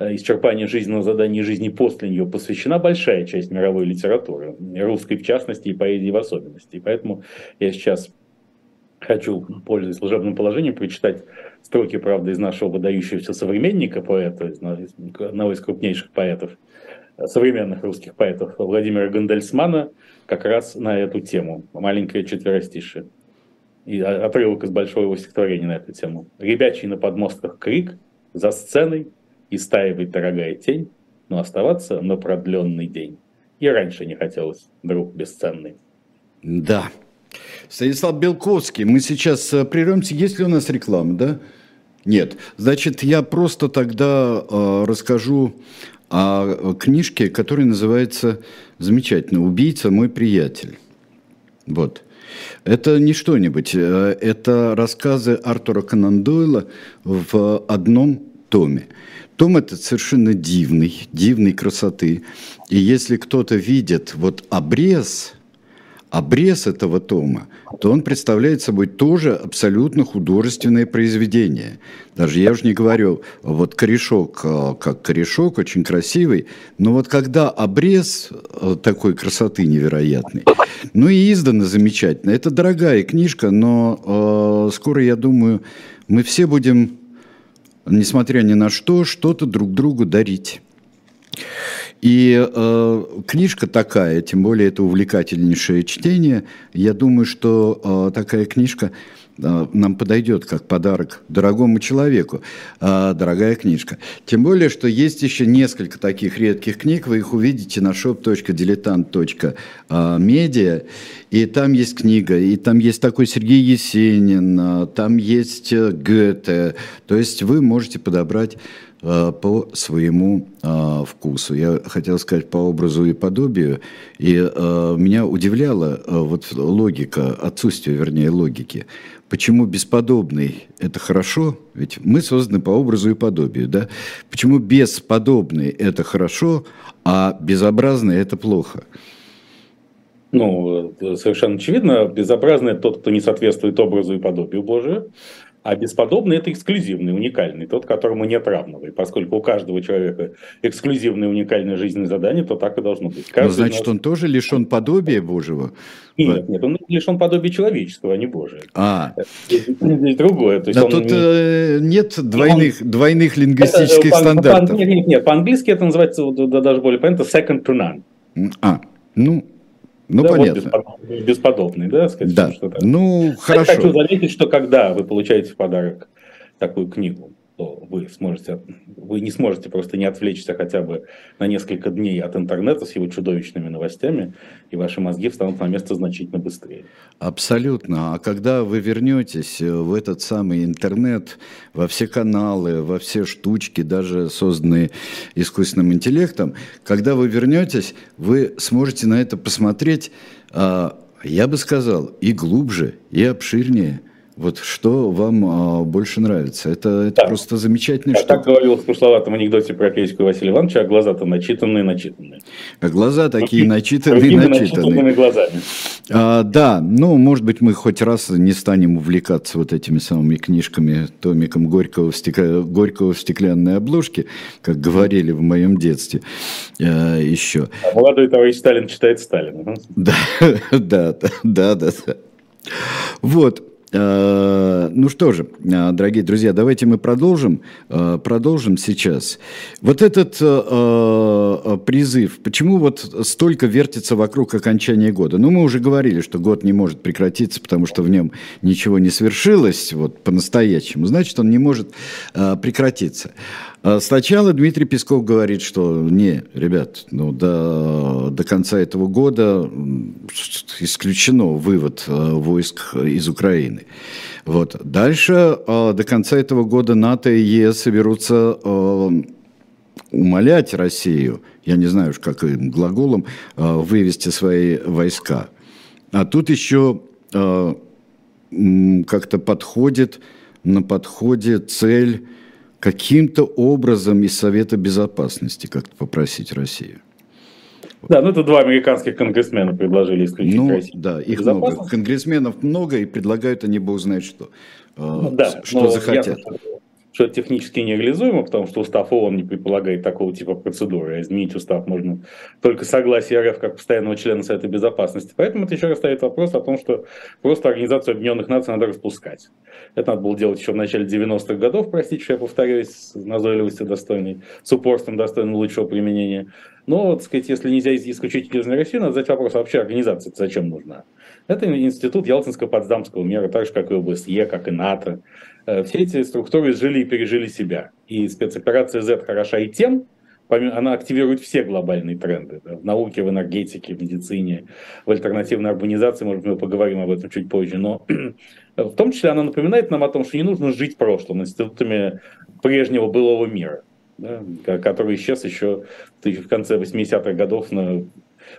S2: Э, исчерпание жизненного задания и жизни после нее посвящена большая часть мировой литературы, русской в частности и поэзии в особенности. И поэтому я сейчас хочу, пользуясь служебным положением, прочитать строки, правда, из нашего выдающегося современника, поэта, из одного из крупнейших поэтов, современных русских поэтов, Владимира Гандельсмана, как раз на эту тему. Маленькое четверостишее. И отрывок из большого его стихотворения на эту тему. «Ребячий на подмостках крик, за сценой истаивает дорогая тень, но оставаться на продленный день. И раньше не хотелось, друг бесценный».
S1: Да. Станислав Белковский, мы сейчас э, прервемся. Есть ли у нас реклама, да? Нет. Значит, я просто тогда э, расскажу о книжке, которая называется замечательно «Убийца мой приятель». Вот. Это не что-нибудь, э, это рассказы Артура Конан Дойла в одном томе. Том этот совершенно дивный, дивной красоты. И если кто-то видит вот обрез – обрез этого тома, то он представляет собой тоже абсолютно художественное произведение. Даже я уже не говорю, вот корешок, э, как корешок, очень красивый, но вот когда обрез э, такой красоты невероятный, ну и издано замечательно. Это дорогая книжка, но э, скоро, я думаю, мы все будем, несмотря ни на что, что-то друг другу дарить. И э, книжка такая, тем более это увлекательнейшее чтение. Я думаю, что э, такая книжка э, нам подойдет как подарок дорогому человеку. Э, дорогая книжка. Тем более, что есть еще несколько таких редких книг. Вы их увидите на shop.diletant.media. И там есть книга, и там есть такой Сергей Есенин, э, там есть э, Гёте. То есть вы можете подобрать по своему э, вкусу. Я хотел сказать по образу и подобию, и э, меня удивляла вот логика, отсутствие, вернее, логики. Почему бесподобный – это хорошо? Ведь мы созданы по образу и подобию, да? Почему бесподобный – это хорошо, а безобразный – это плохо?
S2: Ну, совершенно очевидно, безобразный – тот, кто не соответствует образу и подобию Божию. А бесподобный – это эксклюзивный, уникальный, тот, которому нет равного. И поскольку у каждого человека эксклюзивное, уникальное жизнное задание, то так и должно быть.
S1: Каждый Но значит, нас... он тоже лишен подобия Божьего?
S2: Нет, нет, он лишен подобия человеческого, а не Божия.
S1: А.
S2: Здесь другое. То есть
S1: да тут не... Э, нет двойных, он... двойных лингвистических это, стандартов.
S2: По, по, нет, нет, по-английски это называется, да, даже более понятно, second to none.
S1: А, ну, ну,
S2: да,
S1: понятно.
S2: Вот бесподобный, да, сказать,
S1: да. что -то. Ну, хорошо.
S2: Хочу заметить, что когда вы получаете в подарок такую книгу, то вы сможете, вы не сможете просто не отвлечься хотя бы на несколько дней от интернета с его чудовищными новостями, и ваши мозги встанут на место значительно быстрее.
S1: Абсолютно. А когда вы вернетесь в этот самый интернет, во все каналы, во все штучки, даже созданные искусственным интеллектом, когда вы вернетесь, вы сможете на это посмотреть, а, я бы сказал, и глубже, и обширнее – вот что вам а, больше нравится? Это, это да. просто замечательно.
S2: Я так говорил в смысловатом анекдоте про Петьку Василия Ивановича, а глаза-то начитанные, начитанные.
S1: А глаза такие начитанные, начитанные.
S2: глазами.
S1: А, да, ну, может быть, мы хоть раз не станем увлекаться вот этими самыми книжками, томиком Горького в, стекля... Горького в стеклянной обложке, как говорили в моем детстве а, еще.
S2: А молодой товарищ Сталин читает Сталина.
S1: Да, [laughs] да, да, да, да. Вот, ну что же, э, дорогие друзья, давайте мы продолжим, э, продолжим сейчас. Вот этот призыв, почему вот столько вертится вокруг окончания года? Ну, мы уже говорили, что год не может прекратиться, потому что в нем ничего не свершилось вот по-настоящему, значит, он не может прекратиться. А сначала Дмитрий Песков говорит, что не, ребят, ну, до, до конца этого года исключено вывод э, войск из Украины. Вот. Дальше э, до конца этого года НАТО и ЕС соберутся э, умолять Россию, я не знаю уж каким глаголом, вывести свои войска. А тут еще как-то подходит, на подходе цель каким-то образом из Совета Безопасности как-то попросить Россию.
S2: Да, ну это два американских конгрессмена предложили исключить ну,
S1: Россию. Да, их много. Конгрессменов много, и предлагают они бог знает что.
S2: Ну, да, что захотят. Ясно, что это технически нереализуемо, потому что устав ООН не предполагает такого типа процедуры. А изменить устав можно только согласие РФ как постоянного члена Совета Безопасности. Поэтому это еще раз ставит вопрос о том, что просто Организацию Объединенных Наций надо распускать. Это надо было делать еще в начале 90-х годов, простите, что я повторяюсь, с назойливостью достойной, с упорством достойным лучшего применения. Но, вот, сказать, если нельзя исключить из Россию, надо задать вопрос, а вообще организация зачем нужна? Это институт Ялтинского-Потсдамского мира, так же, как и ОБСЕ, как и НАТО. Э, все эти структуры жили и пережили себя. И спецоперация Z хороша и тем, она активирует все глобальные тренды да, в науке, в энергетике, в медицине, в альтернативной урбанизации, может мы поговорим об этом чуть позже, но [clears throat] в том числе она напоминает нам о том, что не нужно жить прошлым, институтами прежнего былого мира, да, который исчез еще в конце 80-х годов на,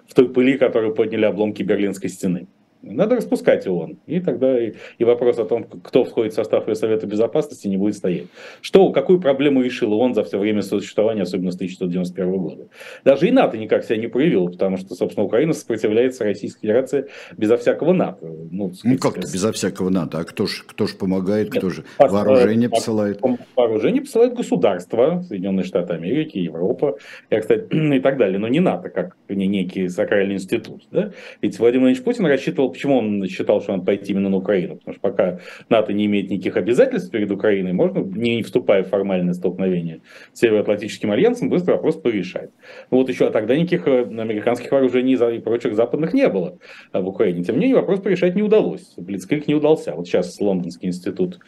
S2: в той пыли, которую подняли обломки Берлинской стены. Надо распускать ООН. И тогда и, и вопрос о том, кто входит в состав ее Совета Безопасности, не будет стоять. Что, какую проблему решил ООН за все время существования, особенно с 1991 года? Даже и НАТО никак себя не проявил, потому что, собственно, Украина сопротивляется Российской Федерации безо всякого НАТО.
S1: Ну, ну как-то безо всякого НАТО? А кто же кто ж помогает, кто же вооружение по, посылает?
S2: Вооружение посылает государства, Соединенные Штаты Америки, Европа, и, кстати, [clears throat] и так далее. Но не НАТО, как не некий сакральный институт. Да? Ведь Владимир Владимирович Путин рассчитывал почему он считал, что надо пойти именно на Украину? Потому что пока НАТО не имеет никаких обязательств перед Украиной, можно, не вступая в формальное столкновение с Североатлантическим альянсом, быстро вопрос порешать. Ну вот еще а тогда никаких э, американских вооружений и прочих западных не было э, в Украине. Тем не менее, вопрос порешать не удалось. Блицкрик не удался. Вот сейчас Лондонский институт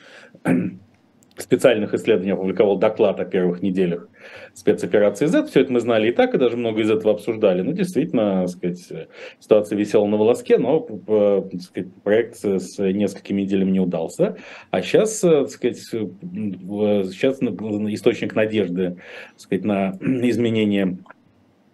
S2: специальных исследований опубликовал доклад о первых неделях спецоперации Z. Все это мы знали и так, и даже много из этого обсуждали. Ну, действительно, сказать, ситуация висела на волоске, но сказать, проект с несколькими неделями не удался. А сейчас, сказать, сейчас источник надежды сказать, на изменение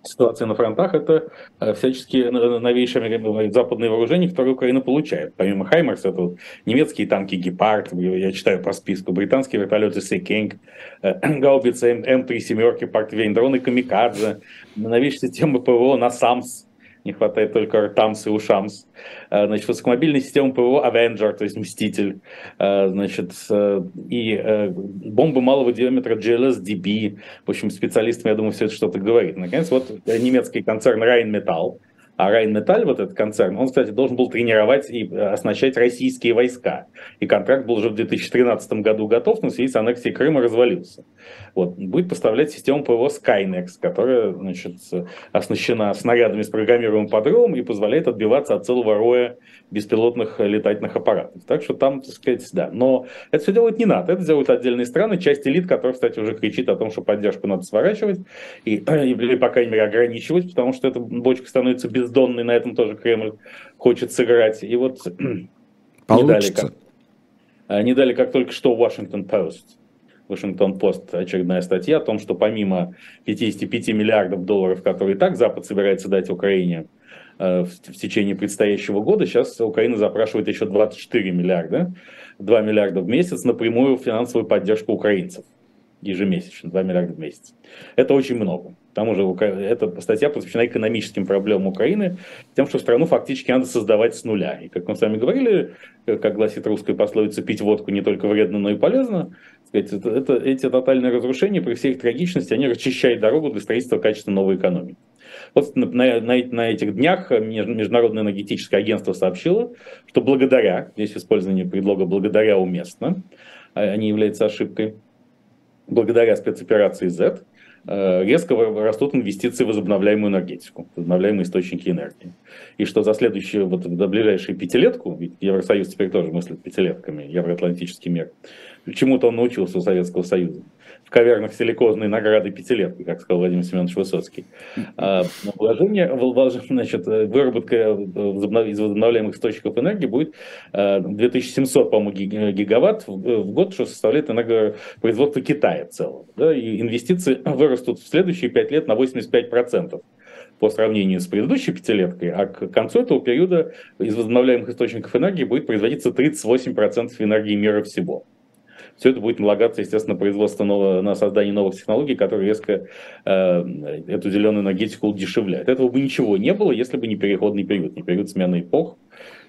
S2: ситуация на фронтах, это э, всяческие новейшие западные вооружения, которые Украина получает. Помимо Хаймерс, это вот немецкие танки Гепард, я читаю по списку, британские вертолеты Sea King, э, [clears throat] гаубицы М3 семерки, Портвейн, дроны Камикадзе, новейшие системы ПВО NASAMS, не хватает только ТАМС и УШАМС. Э, значит, высокомобильная система ПВО Avenger, то есть Мститель. Э, значит, э, и бомбы малого диаметра GLSDB. В общем, специалистам, я думаю, все это что-то говорит. Наконец, вот немецкий концерн Rheinmetall, а Райнметаль, вот этот концерн, он, кстати, должен был тренировать и оснащать российские войска. И контракт был уже в 2013 году готов, но в связи с аннексией Крыма развалился. Вот. Будет поставлять систему ПВО Skynex, которая значит, оснащена снарядами с программируемым подрывом и позволяет отбиваться от целого роя беспилотных летательных аппаратов. Так что там, так сказать, да. Но это все делает не надо. Это делают отдельные страны, часть элит, которая, кстати, уже кричит о том, что поддержку надо сворачивать и, [clears throat] или, по крайней мере, ограничивать, потому что эта бочка становится без бездонный, на этом тоже Кремль хочет сыграть. И вот
S1: не дали, как,
S2: не дали, как только что Washington Post. Вашингтон Пост очередная статья о том, что помимо 55 миллиардов долларов, которые и так Запад собирается дать Украине э, в, в течение предстоящего года, сейчас Украина запрашивает еще 24 миллиарда, 2 миллиарда в месяц на прямую финансовую поддержку украинцев ежемесячно, 2 миллиарда в месяц. Это очень много. Тому же эта статья посвящена экономическим проблемам Украины, тем, что страну фактически надо создавать с нуля. И как мы с вами говорили, э, как гласит русская пословица, пить водку не только вредно, но и полезно. Сказать, это, это, эти тотальные разрушения, при всей их трагичности, они расчищают дорогу для строительства качественной новой экономики. Вот на, на, на этих днях Международное энергетическое агентство сообщило, что благодаря, здесь использование предлога «благодаря» уместно, а не является ошибкой, благодаря спецоперации Z резко растут инвестиции в возобновляемую энергетику, возобновляемые источники энергии. И что за следующую, вот до ближайшую пятилетку, ведь Евросоюз теперь тоже мыслит пятилетками, евроатлантический мир, чему-то он научился у Советского Союза в кавернах силикозные награды пятилетки, как сказал Владимир Семенович Высоцкий. А, вложение, значит, выработка из возобновляемых источников энергии будет 2700, а, по-моему, гигаватт в год, что составляет энергопроизводство Китая целого. Да, и инвестиции [clears throat] вырастут в следующие пять лет на 85% по сравнению с предыдущей пятилеткой, а к концу этого периода из возобновляемых источников энергии будет производиться 38% энергии мира всего. Все это будет налагаться, естественно, производство нового, на создание новых технологий, которые резко э, эту зеленую энергетику удешевляют. Этого бы ничего не было, если бы не переходный период, не период смены эпох.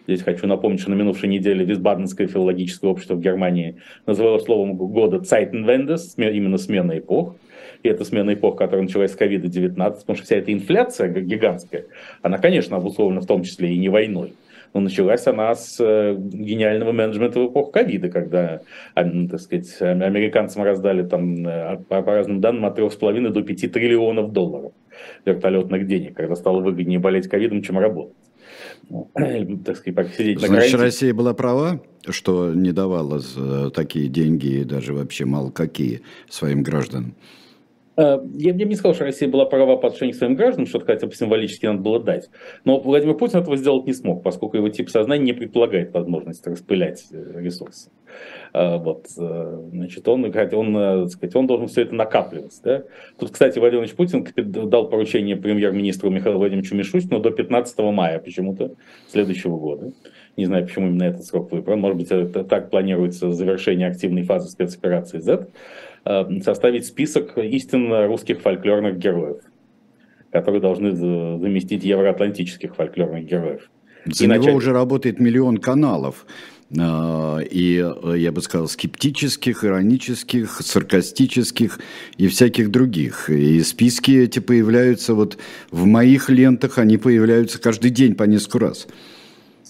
S2: Здесь хочу напомнить, что на минувшей неделе Висбаденское филологическое общество в Германии называло словом года Zeitenwende, именно смена эпох. И это смена эпох, которая началась с ковида-19, потому что вся эта инфляция гигантская, она, конечно, обусловлена в том числе и не войной. Но началась она с э, гениального менеджмента в эпоху ковида, когда, так сказать, американцам раздали там, э, по, разным данным, от 3,5 до 5 триллионов долларов вертолетных денег, когда стало выгоднее болеть ковидом, чем работать. [clears throat]
S1: так сказать, сидеть Значит, на Россия была права, что не давала такие деньги, даже вообще мало какие, своим гражданам?
S2: Э, я, я бы не сказал, что Россия была права по отношению к своим гражданам, что-то хотя бы символически надо было дать. Но Владимир Путин этого сделать не смог, поскольку его тип сознания не предполагает возможность распылять э, ресурсы. Э, вот, значит, он, он, сказать, он должен все это накапливать. Да? Тут, кстати, Владимир Путин дал поручение премьер-министру Михаилу Владимировичу Мишустину до 15 мая почему-то следующего года. Не знаю, почему именно этот срок выбран. Может быть, это так планируется завершение активной фазы спецоперации Z. Э, составить список истинно русских фольклорных героев, которые должны заместить евроатлантических фольклорных героев.
S1: За и него начать... уже работает миллион каналов. Э, и, э, я бы сказал, скептических, иронических, саркастических и всяких других. И списки эти появляются вот в моих лентах, они появляются каждый день по несколько раз.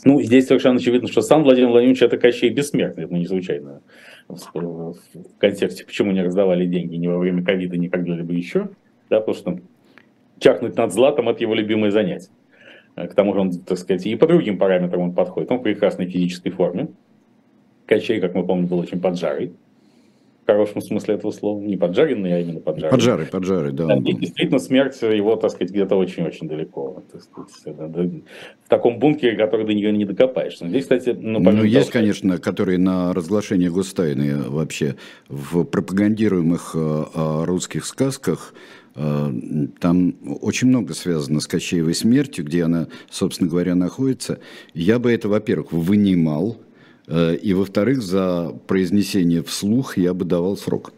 S2: Ну, здесь совершенно очевидно, что сам Владимир Владимирович это Кощей Бессмертный, это не случайно в контексте, почему не раздавали деньги ни во время ковида, ни когда-либо еще, да, потому что чахнуть над златом – это его любимое занятие. К тому же он, так сказать, и по другим параметрам он подходит. Он в прекрасной физической форме. Кощей, как мы помним, был очень поджарый хорошем смысле этого слова. Не поджаренный, а именно поджаренный.
S1: Поджарый, поджарый, да.
S2: И действительно смерть его, так сказать, где-то очень-очень далеко. Так сказать, в таком бункере, который до нее не докопаешься. Здесь, кстати,
S1: ну, ну есть, того, конечно, которые на разглашение гостайны вообще в пропагандируемых э, э, русских сказках э, там очень много связано с Кощеевой смертью, где она, собственно говоря, находится. Я бы это, во-первых, вынимал, Э, и, во-вторых, за произнесение вслух я бы давал срок.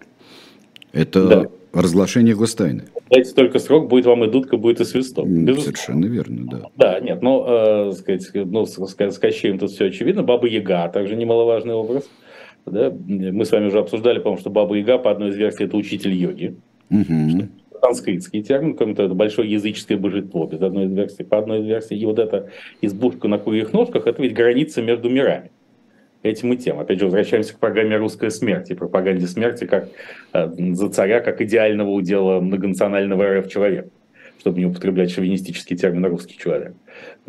S1: Это да. разглашение гостайны.
S2: Дайте только срок, будет вам и дудка, будет и свисток.
S1: Совершенно верно, да.
S2: Да, нет, ну, э, сказать, ну с, с Кощеем тут все очевидно. Баба Яга также немаловажный образ. Да? Мы с вами уже обсуждали, по-моему, что Баба Яга, по одной из версий, это учитель йоги. Угу. Санскритский термин, кроме того, это большое языческое божество, без одной из версий, по одной из версий. И вот эта избушка на курьих ножках, это ведь граница между мирами этим и тем. Опять же, возвращаемся к программе «Русская смерть» и пропаганде смерти как э, за царя, как идеального удела многонационального РФ человека, чтобы не употреблять шовинистический термин «русский человек»,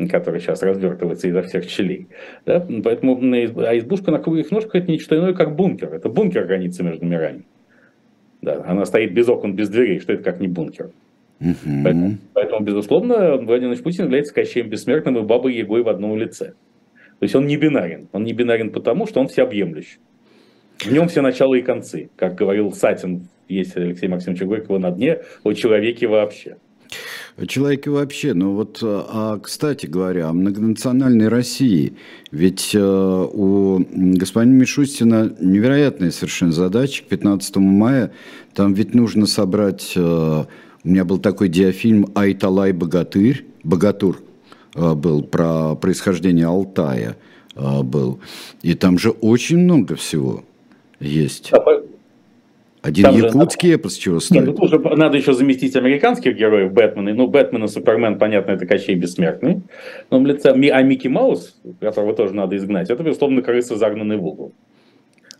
S2: который сейчас развертывается изо всех щелей. Да? Поэтому, а избушка на круглых ножках – это не что иное, как бункер. Это бункер границы между мирами. Да, она стоит без окон, без дверей, что это как не бункер. Угу. Поэтому, поэтому, безусловно, Владимир Путин является Кощеем Бессмертным и Бабой Егой в одном лице. То есть он не бинарен. Он не бинарен потому, что он всеобъемлющий. В нем все начала и концы. Как говорил Сатин, есть Алексей Максимович Горького на дне, о человеке вообще.
S1: О человеке вообще, ну вот, а, кстати говоря, о многонациональной России, ведь э, у господина Мишустина невероятная совершенно задача, к 15 мая, там ведь нужно собрать, э, у меня был такой диафильм «Айталай богатырь», «Богатур», Э, был, про происхождение Алтая э, был. И там же очень много всего есть. Один Там якутский же, эпос чего стоит? Нет,
S2: ну, уже надо еще заместить американских героев Бэтмена. Ну, Бэтмен и Супермен, понятно, это Кощей Бессмертный. Но в лице... А Микки Маус, которого тоже надо изгнать, это, безусловно, крыса, загнанный в угол.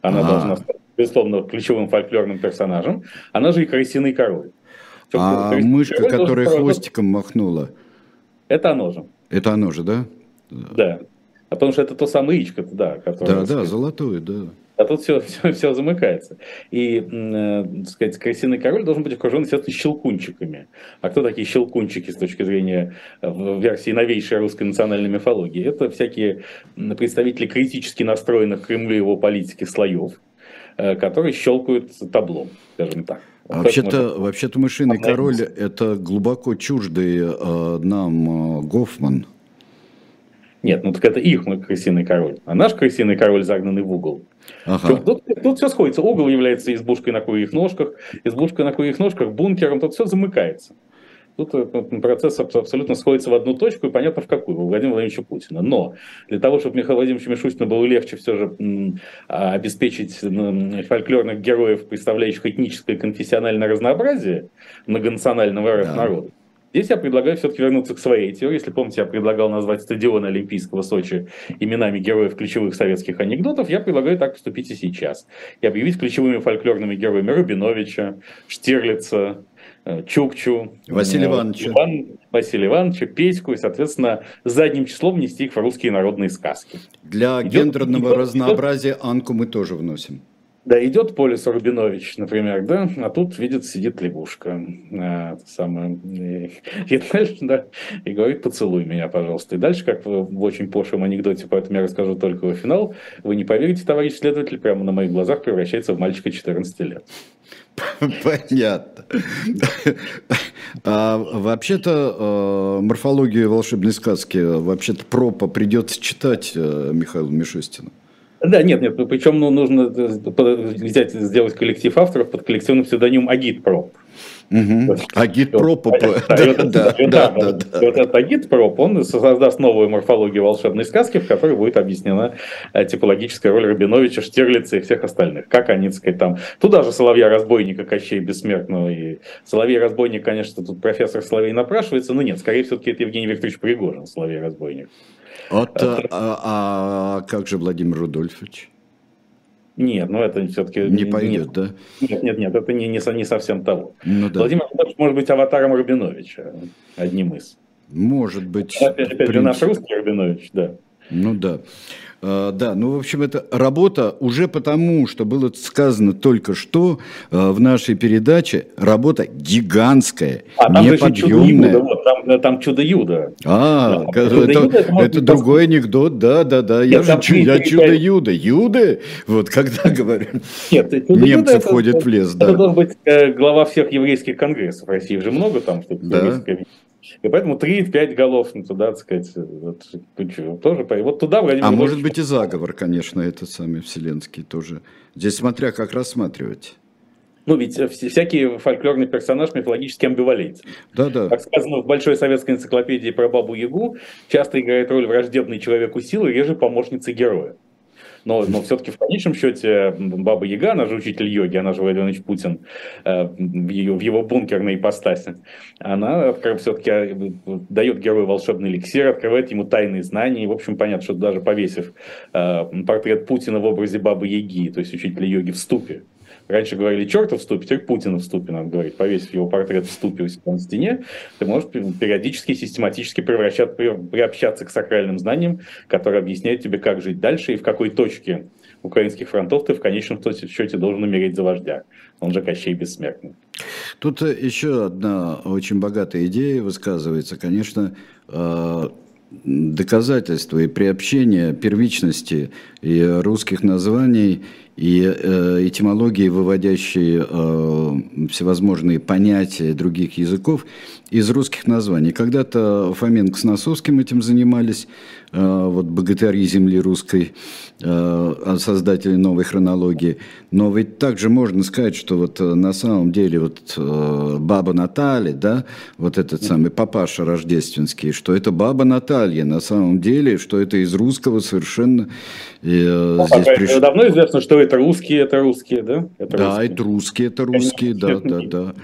S2: Она А-а-а. должна стать, безусловно, ключевым фольклорным персонажем. Она же и крысиный король.
S1: А мышка, которая хвостиком махнула?
S2: Это оно же.
S1: Это оно же, да?
S2: Да. А потому что это то самое яичко, да.
S1: Которое, да, да, золотое, да.
S2: А тут все, [laughs] все, все замыкается. И, э, так сказать, крысиный король должен быть окружен, естественно, щелкунчиками. А кто такие щелкунчики с точки зрения в версии новейшей русской национальной мифологии? Это всякие представители критически настроенных к Кремлю его политики слоев, э, которые щелкают таблом, скажем так.
S1: Вообще-то, вообще-то мышиный король – это глубоко чуждый э, нам э, Гофман.
S2: Нет, ну так это их крысиный король. А наш крысиный король загнанный в угол. Ага. Тут, тут, тут все сходится. Угол является избушкой на курьих ножках, избушка на курьих ножках, бункером, тут все замыкается. Тут э, процесс абсолютно сходится в одну точку, и понятно в какую, у Владимира Владимировича Путина. Но для того, чтобы Михаилу Владимировичу Мишустину было легче все же а, обеспечить фольклорных героев, представляющих этническое и конфессиональное разнообразие многонационального да. народа, Здесь я предлагаю все-таки вернуться к своей теории. Если помните, я предлагал назвать стадион Олимпийского Сочи именами героев ключевых советских анекдотов. Я предлагаю так поступить и сейчас. И объявить ключевыми фольклорными героями Рубиновича, Штирлица, Э, Чукчу,
S1: Василия Ивановича.
S2: Иван, Василия Ивановича, Петьку, и, соответственно, задним числом внести их в русские народные сказки.
S1: Для идет, гендерного идет, разнообразия идет, Анку мы тоже вносим.
S2: Да, идет Полис Рубинович, например, да, а тут, видит, сидит лягушка, самое, и, и дальше, да, и говорит, поцелуй меня, пожалуйста. И дальше, как в, в очень пошлом анекдоте, поэтому я расскажу только его финал, вы не поверите, товарищ следователь, прямо на моих глазах превращается в мальчика 14 лет.
S1: Понятно. А, вообще-то э, морфологию волшебной сказки вообще-то пропа придется читать э, Михаилу Мишустину.
S2: Да, нет, нет, причем ну, нужно взять, сделать коллектив авторов под коллективным псевдонимом Агит Проп.
S1: Угу. Агитпроп.
S2: Да, да, да. Вот этот агитпроп, он создаст новую морфологию волшебной сказки, в которой будет объяснена э, типологическая роль Рабиновича, Штирлица и всех остальных. Как они, так сказать, там... Туда же Соловья-разбойника, Кощей Бессмертного. И Соловей-разбойник, конечно, тут профессор Соловей напрашивается, но нет, скорее все-таки это Евгений Викторович Пригожин, Соловей-разбойник.
S1: Вот, а, а, а как же Владимир Рудольфович?
S2: Нет, ну это все-таки...
S1: Не пойдет,
S2: нет,
S1: да?
S2: Нет, нет, нет, это не, не, не совсем того.
S1: Ну, да.
S2: Владимир Владимирович может быть аватаром Рубиновича, одним из.
S1: Может быть.
S2: Опять, опять же, наш русский Рубинович, да.
S1: Ну да. А, да, ну, в общем, это работа уже потому, что было сказано только что а, в нашей передаче, работа гигантская, а, там неподъемная. Чудо вот,
S2: там, там чудо-юдо.
S1: А, да, это, это, это, это другой анекдот, да, да, да. Нет, я же я чудо-юдо. Юды, вот когда [laughs] говорю, Нет, немцы входят
S2: это,
S1: в лес.
S2: Это да. должен быть э, глава всех еврейских конгрессов России, же много там, что да. И поэтому 3-5 голов ну, туда, так сказать, вот, тоже. Вот туда
S1: Владимир А может быть и заговор, конечно, этот самый вселенский тоже. Здесь смотря как рассматривать.
S2: Ну, ведь всякий фольклорный персонаж мифологически амбивалентен.
S1: Да, да.
S2: Как сказано в Большой советской энциклопедии про Бабу Ягу, часто играет роль враждебной человеку силы, реже помощницы героя. Но, но все-таки в конечном счете Баба Яга, она же учитель йоги, она же Владимир Путин э, в, ее, в его бункерной ипостаси, она все-таки э, дает герою волшебный эликсир, открывает ему тайные знания. И, в общем, понятно, что даже повесив э, портрет Путина в образе Бабы Яги, то есть учителя йоги в ступе, Раньше говорили черта в ступе, теперь Путина в ступе, надо говорить. Повесив его портрет в ступе у себя на стене, ты можешь периодически, систематически превращаться, приобщаться к сакральным знаниям, которые объясняют тебе, как жить дальше и в какой точке украинских фронтов ты в конечном счете должен умереть за вождя. Он же Кощей Бессмертный.
S1: Тут еще одна очень богатая идея высказывается. Конечно, э, доказательства и приобщение первичности и русских названий и э, этимологии, выводящие э, всевозможные понятия других языков из русских названий. Когда-то Фоменко с Носовским этим занимались, э, вот богатыри земли русской, э, создатели новой хронологии. Но ведь также можно сказать, что вот э, на самом деле вот э, баба Наталья, да, вот этот самый папаша рождественский, что это баба Наталья на самом деле, что это из русского совершенно.
S2: Э, ну, здесь приш... Давно известно, что это русские, это русские, да?
S1: Это да, русские. это русские, это русские, да, да, да.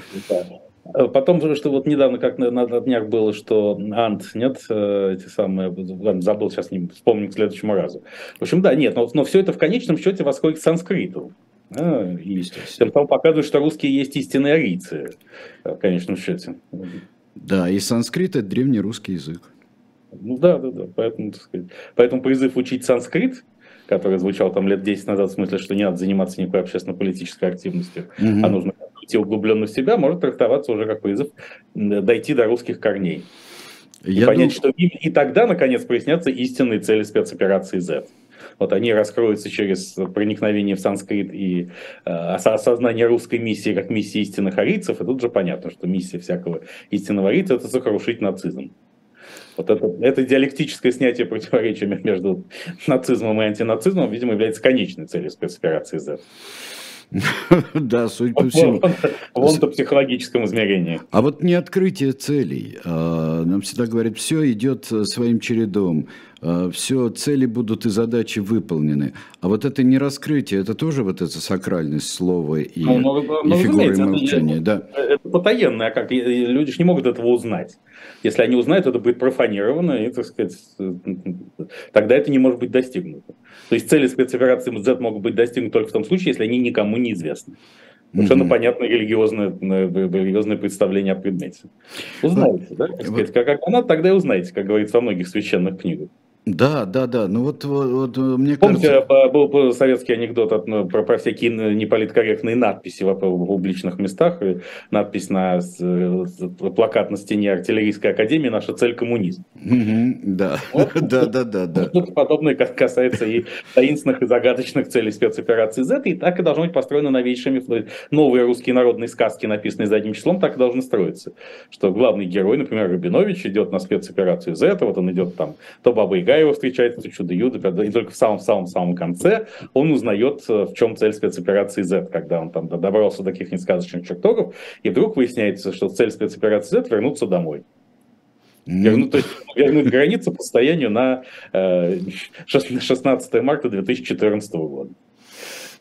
S2: Э, потом, что вот недавно, как на, на, днях было, что Ант, нет, э, эти самые, забыл сейчас, не вспомню к следующему разу. В общем, да, нет, но, но все это в конечном счете восходит к санскриту. А, и тем самым показывает, что русские есть истинные арийцы, в конечном счете.
S1: Да, и санскрит – это древнерусский язык.
S2: Ну да, да, да. Поэтому, так сказать, поэтому призыв учить санскрит который звучал там лет 10 назад, в смысле, что не надо заниматься никакой общественно-политической активностью, mm-hmm. а нужно идти углубленно в себя, может трактоваться уже как призыв дойти до русских корней. Я и понять, дум... что и, и тогда, наконец, прояснятся истинные цели спецоперации Z. Вот они раскроются через проникновение в санскрит и э, осознание русской миссии как миссии истинных арийцев. И тут же понятно, что миссия всякого истинного арийца – это сокрушить нацизм. Вот это, это диалектическое снятие противоречия [laughs] между нацизмом и антинацизмом, видимо, является конечной целью спецоперации Z. [laughs]
S1: Да, судя по всему.
S2: В он-то психологическом измерении.
S1: А вот не открытие целей. А, нам всегда говорят, все идет своим чередом, а, все цели будут и задачи выполнены. А вот это не раскрытие, это тоже вот эта сакральность слова и, ну, ну, ну, и фигуры молчания. Это,
S2: да. это потаенное, а как люди же не могут этого узнать. Если они узнают, это будет профанировано, и, так сказать, тогда это не может быть достигнуто. То есть цели спецоперации Z могут быть достигнуты только в том случае, если они никому не известны. Совершенно mm-hmm. понятное религиозное, религиозное представление о предмете. Узнаете, да? Как, сказать, как она, тогда и узнаете, как говорится во многих священных книгах.
S1: Да, да, да. Ну вот, вот, вот мне
S2: Помните, кажется... был советский анекдот от, ну, про, про всякие неполиткорректные надписи в, в публичных местах. Надпись на плакат на стене артиллерийской академии «Наша цель – коммунизм». [laughs]
S1: да. да, да, да, да.
S2: Подобное касается и таинственных и загадочных целей спецоперации Z. И так и должно быть построено новейшими новые русские народные сказки, написанные задним числом, так и должны строиться. Что главный герой, например, Рабинович, идет на спецоперацию Z, вот он идет там, то Баба Яга его встречает, это чудо-юдо, и только в самом-самом-самом конце он узнает, э, в чем цель спецоперации Z, когда он там добрался до каких-нибудь сказочных чертогов, и вдруг выясняется, что цель спецоперации Z – вернуться домой. Вернуть, то есть, вернуть границу по состоянию на э, 16 марта 2014 года.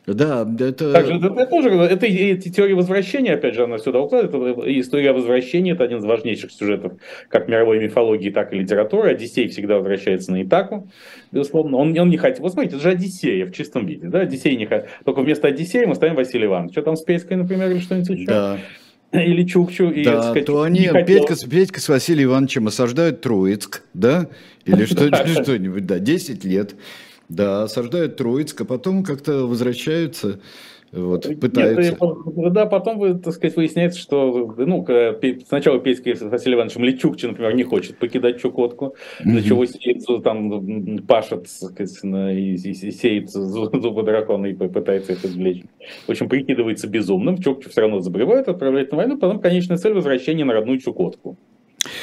S1: Да, это...
S2: Также это, это тоже, это, это теория возвращения, опять же, она сюда укладывает. Это, история возвращения – это один из важнейших сюжетов как мировой мифологии, так и литературы. Одиссей всегда возвращается на Итаку, безусловно. Он, он не хотел. Вот смотрите, это же Одиссея в чистом виде. Да? Одиссей не хотел. Только вместо Одиссея мы ставим Василий Иванович. Что там с Пеской, например, или что-нибудь еще?
S1: Да [laughs]
S2: или Чукчу. И,
S1: да, сказать, то они, Петька, Петька с Василием Ивановичем осаждают Троицк, да, или [laughs] что-нибудь, да, 10 лет. Да, осаждают Троицк, а потом как-то возвращаются. Вот, пытаются.
S2: Нет, да, потом, так сказать, выясняется, что ну, сначала Петька с Василием Ивановичем Личукчи, например, не хочет покидать Чукотку, mm-hmm. для чего сеется, там, пашет, так сказать, и, и, и сеет зубы дракона и пытается их извлечь. В общем, прикидывается безумным, Чукчу все равно заболевает, отправляет на войну, потом конечная цель возвращения на родную Чукотку.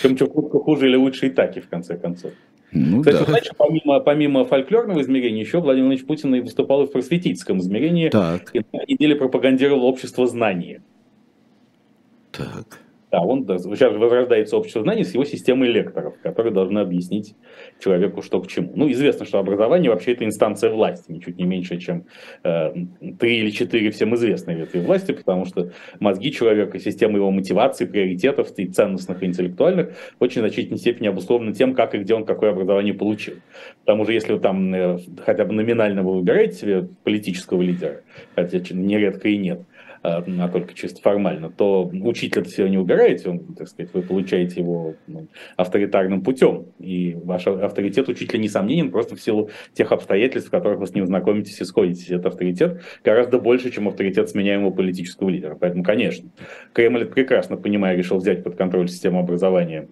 S2: Чем Чукотка хуже или лучше и таки, в конце концов. Ну, Кстати, да. знаете, помимо, помимо фольклорного измерения, еще Владимир Владимирович Путин выступал и в просветительском измерении. Так. И на неделе пропагандировал общество знания.
S1: Так.
S2: Да, он сейчас возрождается общество знаний с его системой лекторов, которые должны объяснить человеку, что к чему. Ну, известно, что образование вообще это инстанция власти, ничуть не меньше, чем э, три или четыре всем известные ветви власти, потому что мозги человека, система его мотивации, приоритетов и ценностных, и интеллектуальных в очень значительной степени обусловлена тем, как и где он какое образование получил. Потому что если вы там э, хотя бы номинально вы выбираете себе политического лидера, хотя нередко и нет, а только чисто формально, то учителя это все не убираете, он, так сказать, вы получаете его ну, авторитарным путем. И ваш авторитет учителя несомненен просто в силу тех обстоятельств, в которых вы с ним знакомитесь и сходитесь. Этот авторитет гораздо больше, чем авторитет сменяемого политического лидера. Поэтому, конечно, Кремль прекрасно понимая, решил взять под контроль систему образования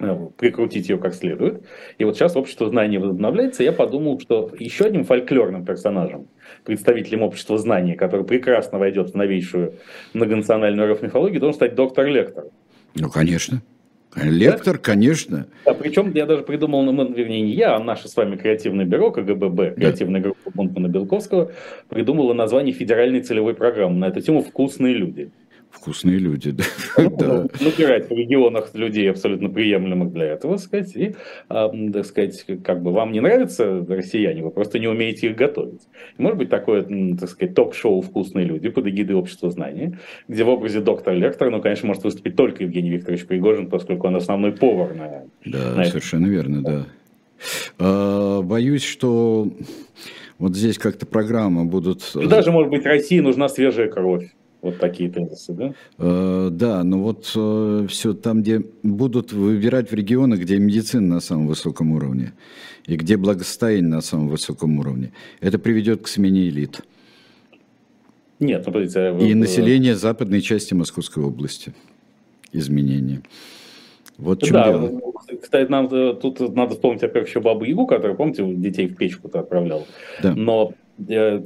S2: Э, прикрутить ее как следует. И вот сейчас общество знаний возобновляется. Я подумал, что еще одним фольклорным персонажем, представителем общества знаний, который прекрасно войдет в новейшую многонациональную РФ-мифологию, должен стать доктор-лектор.
S1: Ну, конечно. Лектор, да? конечно.
S2: Да, причем я даже придумал, ну, вернее, не я, а наше с вами креативное бюро КГББ, креативная да. группа Бунтмана Белковского, придумала название федеральной целевой программы на эту тему «Вкусные люди».
S1: Вкусные люди, да.
S2: Ну, [laughs] да. Набирать в регионах людей абсолютно приемлемых для этого, сказать, и, э, так сказать, как бы вам не нравятся россияне, вы просто не умеете их готовить. И может быть такое, так сказать, ток-шоу «Вкусные люди» под эгидой общества знания, где в образе доктора Лектора, ну, конечно, может выступить только Евгений Викторович Пригожин, поскольку он основной повар на...
S1: Да, на совершенно это. верно, да. А, боюсь, что вот здесь как-то программа будут...
S2: Даже, может быть, России нужна свежая кровь. Вот такие тезисы, да?
S1: Э, да, но вот э, все там, где будут выбирать в регионах, где медицина на самом высоком уровне и где благосостояние на самом высоком уровне, это приведет к смене элит.
S2: Нет, ну, подождите. А
S1: и население западной части Московской области. Изменения. Вот чем да, дело.
S2: Кстати, нам тут надо вспомнить, во-первых, еще Бабу Ягу, которая, помните, детей в печку-то отправлял. Да. Но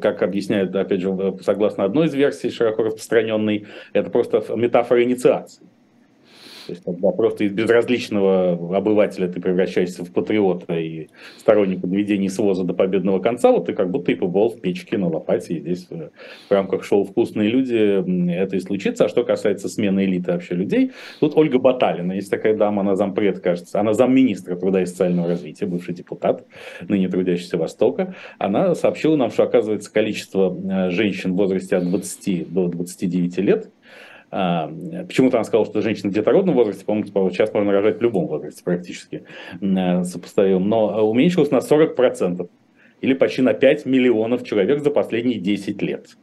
S2: как объясняют, опять же, согласно одной из версий, широко распространенной, это просто метафора инициации. То есть тогда просто из безразличного обывателя ты превращаешься в патриота и сторонника доведения своза до победного конца, вот ты как будто и побывал в печке на лопате, и здесь в рамках шоу «Вкусные люди» это и случится. А что касается смены элиты вообще людей, тут Ольга Баталина, есть такая дама, она зампред, кажется, она замминистра труда и социального развития, бывший депутат, ныне трудящийся Востока, она сообщила нам, что оказывается количество э, женщин в возрасте от 20 до 29 лет – почему-то она сказала, что женщина в детородном возрасте, по-моему, типа, сейчас можно рожать в любом возрасте практически э, сопоставим, но уменьшилась на 40% или почти на 5 миллионов человек за последние 10 лет.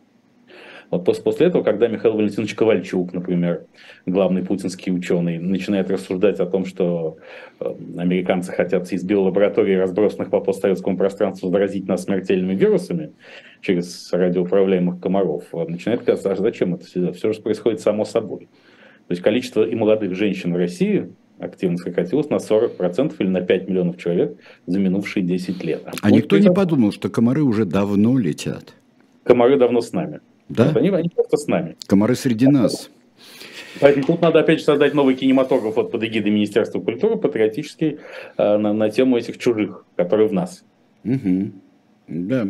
S2: Вот после, этого, когда Михаил Валентинович Ковальчук, например, главный путинский ученый, начинает рассуждать о том, что э, американцы хотят из биолабораторий, разбросанных по постсоветскому пространству, заразить нас смертельными вирусами через радиоуправляемых комаров, начинает казаться, а зачем это все? Все же происходит само собой. То есть количество и молодых женщин в России активно сократилось на 40% или на 5 миллионов человек за минувшие 10 лет.
S1: А, а никто не подумал, что комары уже давно летят?
S2: Комары давно с нами.
S1: Да?
S2: Они, они просто с нами.
S1: Комары среди нас.
S2: Поэтому тут надо опять же создать новый кинематограф вот под эгидой Министерства культуры, патриотический, э, на, на тему этих чужих, которые в нас.
S1: Угу. Да.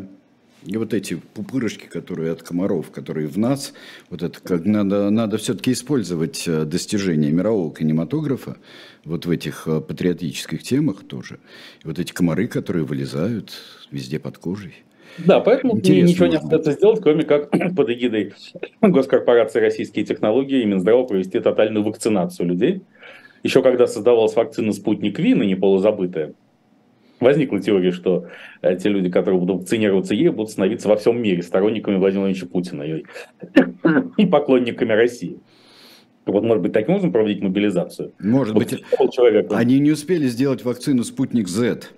S1: И вот эти пупырышки, которые от комаров, которые в нас, вот это как надо, надо все-таки использовать э, достижения мирового кинематографа вот в этих э, патриотических темах тоже. И вот эти комары, которые вылезают везде под кожей.
S2: Да, поэтому Интересно ничего не остается сделать, кроме как [clears throat] под эгидой госкорпорации «Российские технологии» и Минздрава провести тотальную вакцинацию людей. Еще когда создавалась вакцина «Спутник Ви», ныне полузабытая, возникла теория, что э, те люди, которые будут вакцинироваться ей, будут становиться во всем мире сторонниками Владимира Владимировича Путина и, [clears throat] и поклонниками России. Вот, может быть, таким образом проводить мобилизацию.
S1: Может вот быть. Человек, Они не успели сделать вакцину «Спутник Z».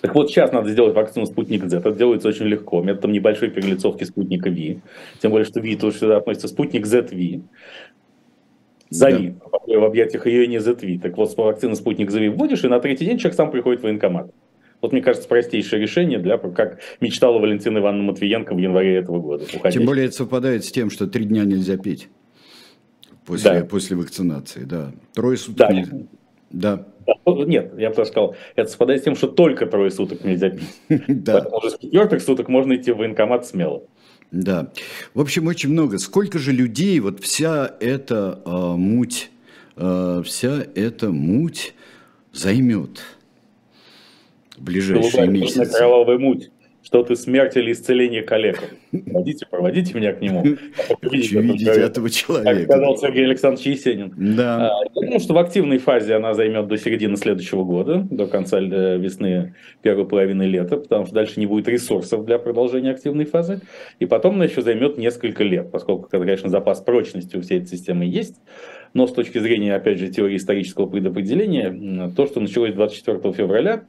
S2: Так вот, сейчас надо сделать вакцину «Спутник Z». Это делается очень легко, методом небольшой перелицовки спутника Ви. Тем более, что Ви тоже сюда относится «Спутник ZV». Зави да. в объятиях ее не ZV. Так вот, вакцину «Спутник Зави» вводишь, и на третий день человек сам приходит в военкомат. Вот, мне кажется, простейшее решение, для, как мечтала Валентина Ивановна Матвиенко в январе этого года.
S1: Уходящий. Тем более это совпадает с тем, что три дня нельзя пить после, да. после вакцинации. Да. Трое суток да. нельзя.
S2: Да. Нет, я даже сказал, это совпадает с тем, что только трое суток нельзя пить. [laughs] Да. Поэтому уже с четвертых суток можно идти в военкомат смело.
S1: Да. В общем, очень много. Сколько же людей, вот вся эта э, муть, э, вся эта муть займет в ближайшие Голубая, месяцы.
S2: Кровавая муть что ты смерть или исцеление коллег. Проводите, проводите меня к нему. [laughs]
S1: Хочу видеть этого человека.
S2: Как сказал Сергей Александрович Есенин.
S1: Да.
S2: А, я думаю, что в активной фазе она займет до середины следующего года, до конца э, весны, первой половины лета, потому что дальше не будет ресурсов для продолжения активной фазы. И потом она еще займет несколько лет, поскольку, конечно, запас прочности у всей этой системы есть. Но с точки зрения, опять же, теории исторического предопределения, то, что началось 24 февраля,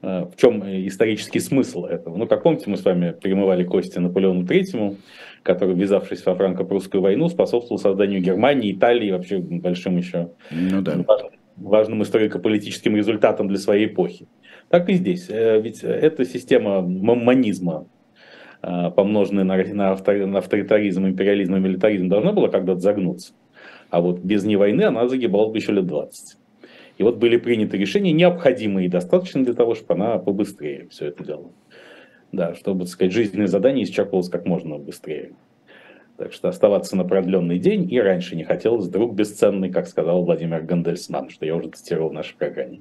S2: в чем исторический смысл этого? Ну, как помните, мы с вами перемывали кости Наполеону Третьему, который, ввязавшись во франко-прусскую войну, способствовал созданию Германии, Италии, вообще большим еще
S1: ну, да.
S2: важным, важным историко-политическим результатом для своей эпохи. Так и здесь. Э, ведь эта система маммонизма, э, помноженная на, на авторитаризм, империализм и милитаризм, должна была когда-то загнуться. А вот без не войны она загибалась бы еще лет 20. И вот были приняты решения, необходимые и достаточно для того, чтобы она побыстрее все это делала. Да, чтобы, так сказать, жизненное задание исчерпывалось как можно быстрее. Так что оставаться на продленный день и раньше не хотелось. Друг бесценный, как сказал Владимир Гандельсман, что я уже цитировал в нашей программе.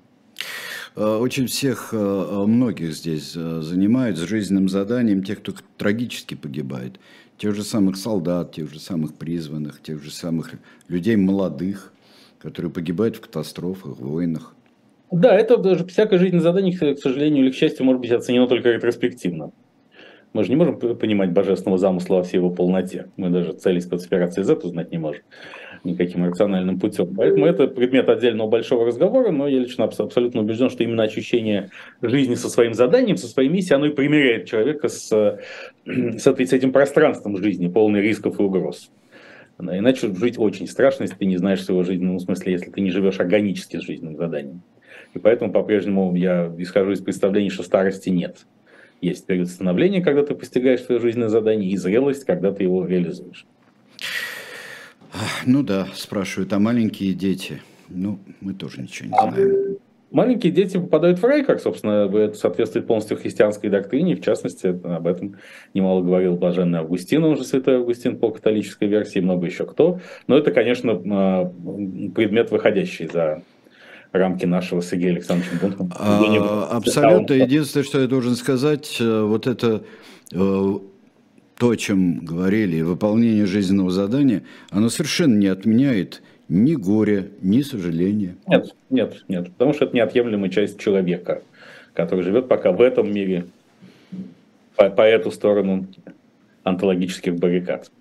S1: Э, очень всех, э, многих здесь э, занимают с жизненным заданием тех, кто трагически погибает. Тех же самых солдат, тех же самых призванных, тех же самых людей молодых, которые погибают в катастрофах, войнах.
S2: Да, это даже всякое жизненное задание, к сожалению или к счастью, может быть оценено только ретроспективно. Мы же не можем понимать божественного замысла во всей его полноте. Мы даже цели спецоперации Z узнать не можем никаким рациональным путем. Поэтому это предмет отдельного большого разговора, но я лично абсолютно убежден, что именно ощущение жизни со своим заданием, со своей миссией, оно и примеряет человека с, [clears throat] с, этим пространством жизни, полной рисков и угроз. Иначе жить очень страшно, если ты не знаешь своего жизненного ну, смысла, если ты не живешь органически с жизненным заданием. И поэтому по-прежнему я исхожу из представления, что старости нет. Есть период становления, когда ты постигаешь свое жизненное задание, и зрелость, когда ты его реализуешь.
S1: Ну да, спрашивают, а маленькие дети? Ну, мы тоже ничего не знаем.
S2: Маленькие дети попадают в рай, как, собственно, это соответствует полностью христианской доктрине. В частности, об этом немало говорил блаженный Августин, он же святой Августин по католической версии, много еще кто. Но это, конечно, а, предмет, выходящий за рамки нашего Сергея Александровича Бунтмана.
S1: А, абсолютно. Единственное, что я должен сказать, э, вот это э, то, о чем говорили, выполнение жизненного задания, оно совершенно не отменяет ни горя, ни сожаления.
S2: Нет, нет, нет, потому что это неотъемлемая часть человека, который живет пока в этом мире, по, по эту сторону онтологических баррикад.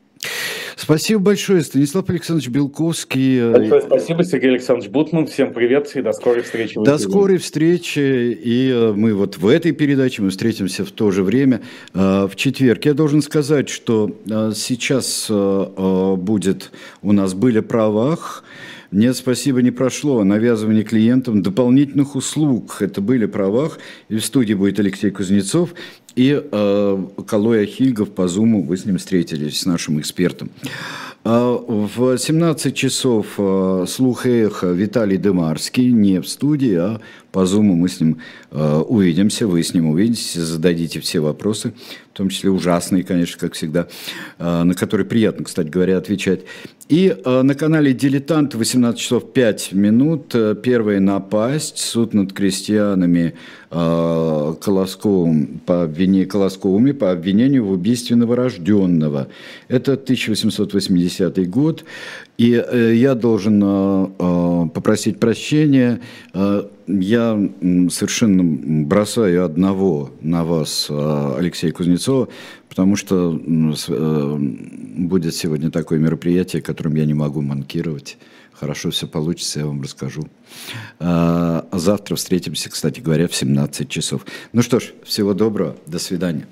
S1: Спасибо большое, Станислав Александрович Белковский.
S2: Большое спасибо, Сергей Александрович Бутман. Всем привет и до скорой встречи.
S1: До скорой встречи. И э, мы вот в этой передаче, мы встретимся в то же время, э, в четверг. Я должен сказать, что э, сейчас будет у нас «Были правах», нет, спасибо, не прошло. Навязывание клиентам дополнительных услуг. Это были правах. И в студии будет Алексей Кузнецов и э, Калой Ахильгов по Зуму. Вы с ним встретились, с нашим экспертом. А, в 17 часов э, слух эхо Виталий Демарский, не в студии, а по зуму мы с ним э, увидимся, вы с ним увидитесь, зададите все вопросы, в том числе ужасные, конечно, как всегда, э, на которые приятно, кстати говоря, отвечать. И на канале «Дилетант» 18 часов 5 минут, первая напасть, суд над крестьянами Колосковым по обвинению, Колосковыми по обвинению в убийстве новорожденного. Это 1880 год. И э, я должен э, э, попросить прощения. Я совершенно бросаю одного на вас, Алексея Кузнецова, потому что будет сегодня такое мероприятие, которым я не могу манкировать. Хорошо все получится, я вам расскажу. Завтра встретимся, кстати говоря, в 17 часов. Ну что ж, всего доброго, до свидания.